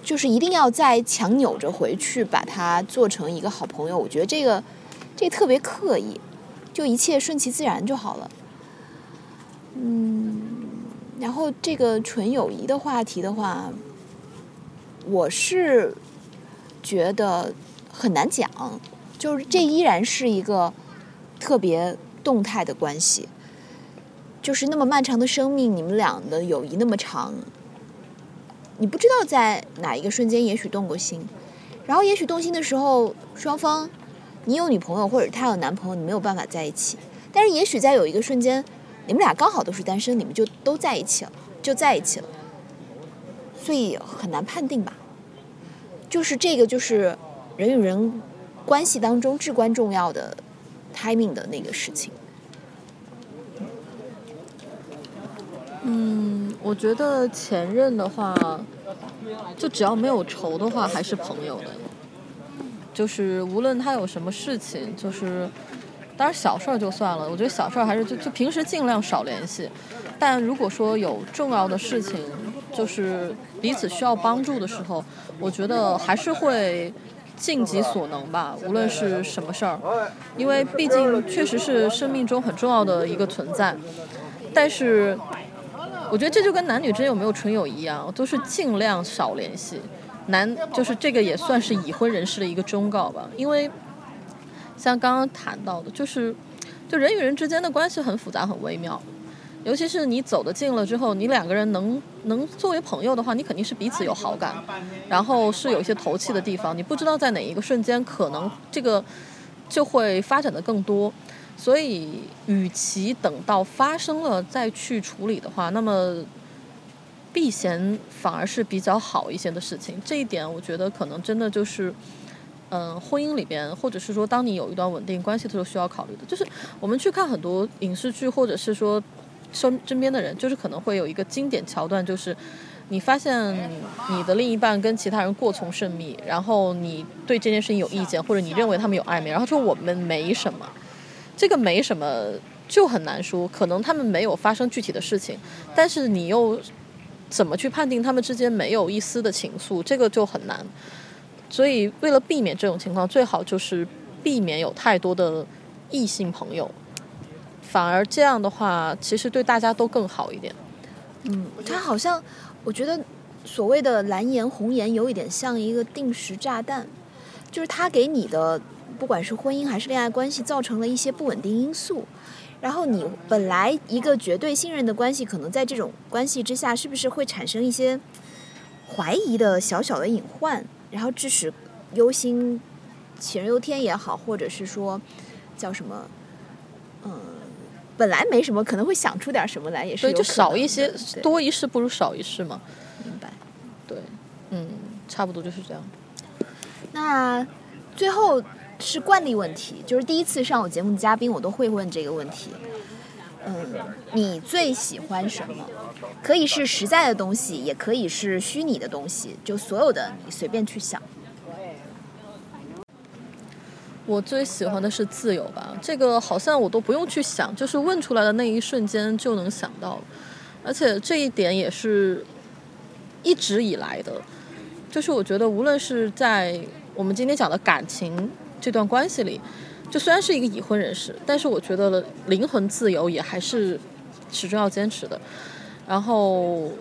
就是一定要再强扭着回去把它做成一个好朋友。我觉得这个这特别刻意。就一切顺其自然就好了。嗯，然后这个纯友谊的话题的话，我是觉得很难讲，就是这依然是一个特别动态的关系，就是那么漫长的生命，你们俩的友谊那么长，你不知道在哪一个瞬间也许动过心，然后也许动心的时候，双方你有女朋友或者他有男朋友，你没有办法在一起，但是也许在有一个瞬间。你们俩刚好都是单身，你们就都在一起了，就在一起了，所以很难判定吧。就是这个，就是人与人关系当中至关重要的 timing 的那个事情。嗯，我觉得前任的话，就只要没有仇的话，还是朋友的。就是无论他有什么事情，就是。当然小事儿就算了，我觉得小事儿还是就就平时尽量少联系。但如果说有重要的事情，就是彼此需要帮助的时候，我觉得还是会尽己所能吧，无论是什么事儿，因为毕竟确实是生命中很重要的一个存在。但是，我觉得这就跟男女之间有没有纯友谊一样，都是尽量少联系。男就是这个也算是已婚人士的一个忠告吧，因为。像刚刚谈到的，就是，就人与人之间的关系很复杂、很微妙，尤其是你走得近了之后，你两个人能能作为朋友的话，你肯定是彼此有好感，然后是有一些投契的地方，你不知道在哪一个瞬间，可能这个就会发展的更多，所以与其等到发生了再去处理的话，那么避嫌反而是比较好一些的事情。这一点，我觉得可能真的就是。嗯，婚姻里边，或者是说，当你有一段稳定关系的时候，需要考虑的，就是我们去看很多影视剧，或者是说身身边的人，就是可能会有一个经典桥段，就是你发现你的另一半跟其他人过从甚密，然后你对这件事情有意见，或者你认为他们有暧昧，然后说我们没什么，这个没什么就很难说，可能他们没有发生具体的事情，但是你又怎么去判定他们之间没有一丝的情愫，这个就很难。所以，为了避免这种情况，最好就是避免有太多的异性朋友，反而这样的话，其实对大家都更好一点。嗯，他好像，我觉得所谓的蓝颜红颜有一点像一个定时炸弹，就是他给你的，不管是婚姻还是恋爱关系，造成了一些不稳定因素。然后你本来一个绝对信任的关系，可能在这种关系之下，是不是会产生一些怀疑的小小的隐患？然后致使忧心杞人忧天也好，或者是说叫什么，嗯，本来没什么，可能会想出点什么来，也是。对，就少一些，多一事不如少一事嘛。明白。对，嗯，差不多就是这样。那最后是惯例问题，就是第一次上我节目的嘉宾，我都会问这个问题。嗯，你最喜欢什么？可以是实在的东西，也可以是虚拟的东西，就所有的你随便去想。我最喜欢的是自由吧，这个好像我都不用去想，就是问出来的那一瞬间就能想到，而且这一点也是一直以来的，就是我觉得无论是在我们今天讲的感情这段关系里。就虽然是一个已婚人士，但是我觉得灵魂自由也还是始终要坚持的。然后，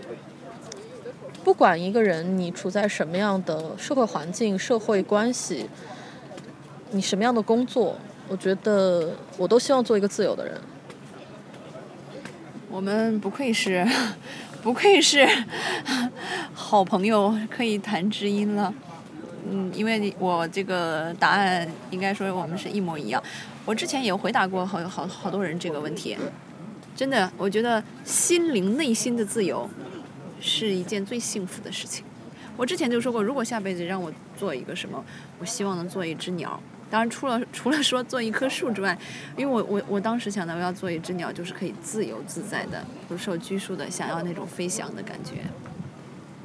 不管一个人你处在什么样的社会环境、社会关系，你什么样的工作，我觉得我都希望做一个自由的人。我们不愧是，*laughs* 不愧是 *laughs* 好朋友，可以谈知音了。嗯，因为我这个答案应该说我们是一模一样。我之前也回答过好好好多人这个问题，真的，我觉得心灵内心的自由是一件最幸福的事情。我之前就说过，如果下辈子让我做一个什么，我希望能做一只鸟。当然，除了 *laughs* 除了说做一棵树之外，因为我我我当时想到我要做一只鸟，就是可以自由自在的、不受拘束的，想要那种飞翔的感觉。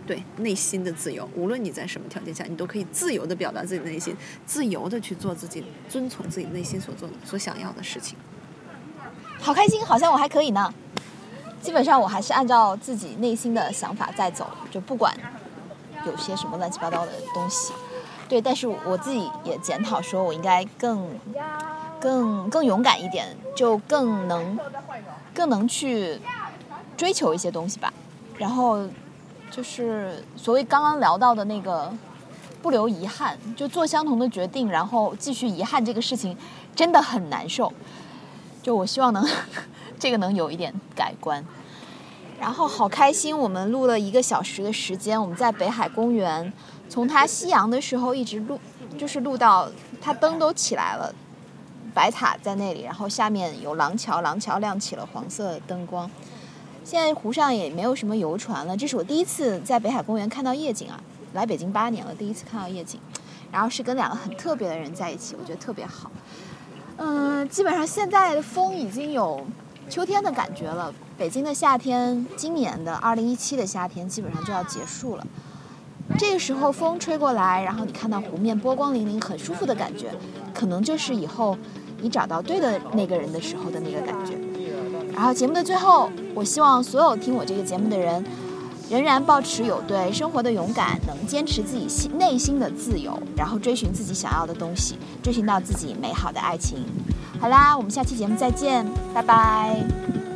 对内心的自由，无论你在什么条件下，你都可以自由的表达自己的内心，自由的去做自己，遵从自己内心所做所想要的事情。好开心，好像我还可以呢。基本上我还是按照自己内心的想法在走，就不管有些什么乱七八糟的东西。对，但是我自己也检讨说，我应该更更更勇敢一点，就更能更能去追求一些东西吧。然后就是所谓刚刚聊到的那个不留遗憾，就做相同的决定，然后继续遗憾这个事情真的很难受。就我希望能 *laughs* 这个能有一点改观。然后好开心，我们录了一个小时的时间，我们在北海公园，从它夕阳的时候一直录，就是录到它灯都起来了，白塔在那里，然后下面有廊桥，廊桥亮起了黄色灯光。现在湖上也没有什么游船了，这是我第一次在北海公园看到夜景啊！来北京八年了，第一次看到夜景，然后是跟两个很特别的人在一起，我觉得特别好。嗯，基本上现在的风已经有秋天的感觉了。北京的夏天，今年的二零一七的夏天基本上就要结束了。这个时候风吹过来，然后你看到湖面波光粼粼，很舒服的感觉，可能就是以后你找到对的那个人的时候的那个感觉。然后节目的最后，我希望所有听我这个节目的人，仍然保持有对生活的勇敢，能坚持自己心内心的自由，然后追寻自己想要的东西，追寻到自己美好的爱情。好啦，我们下期节目再见，拜拜。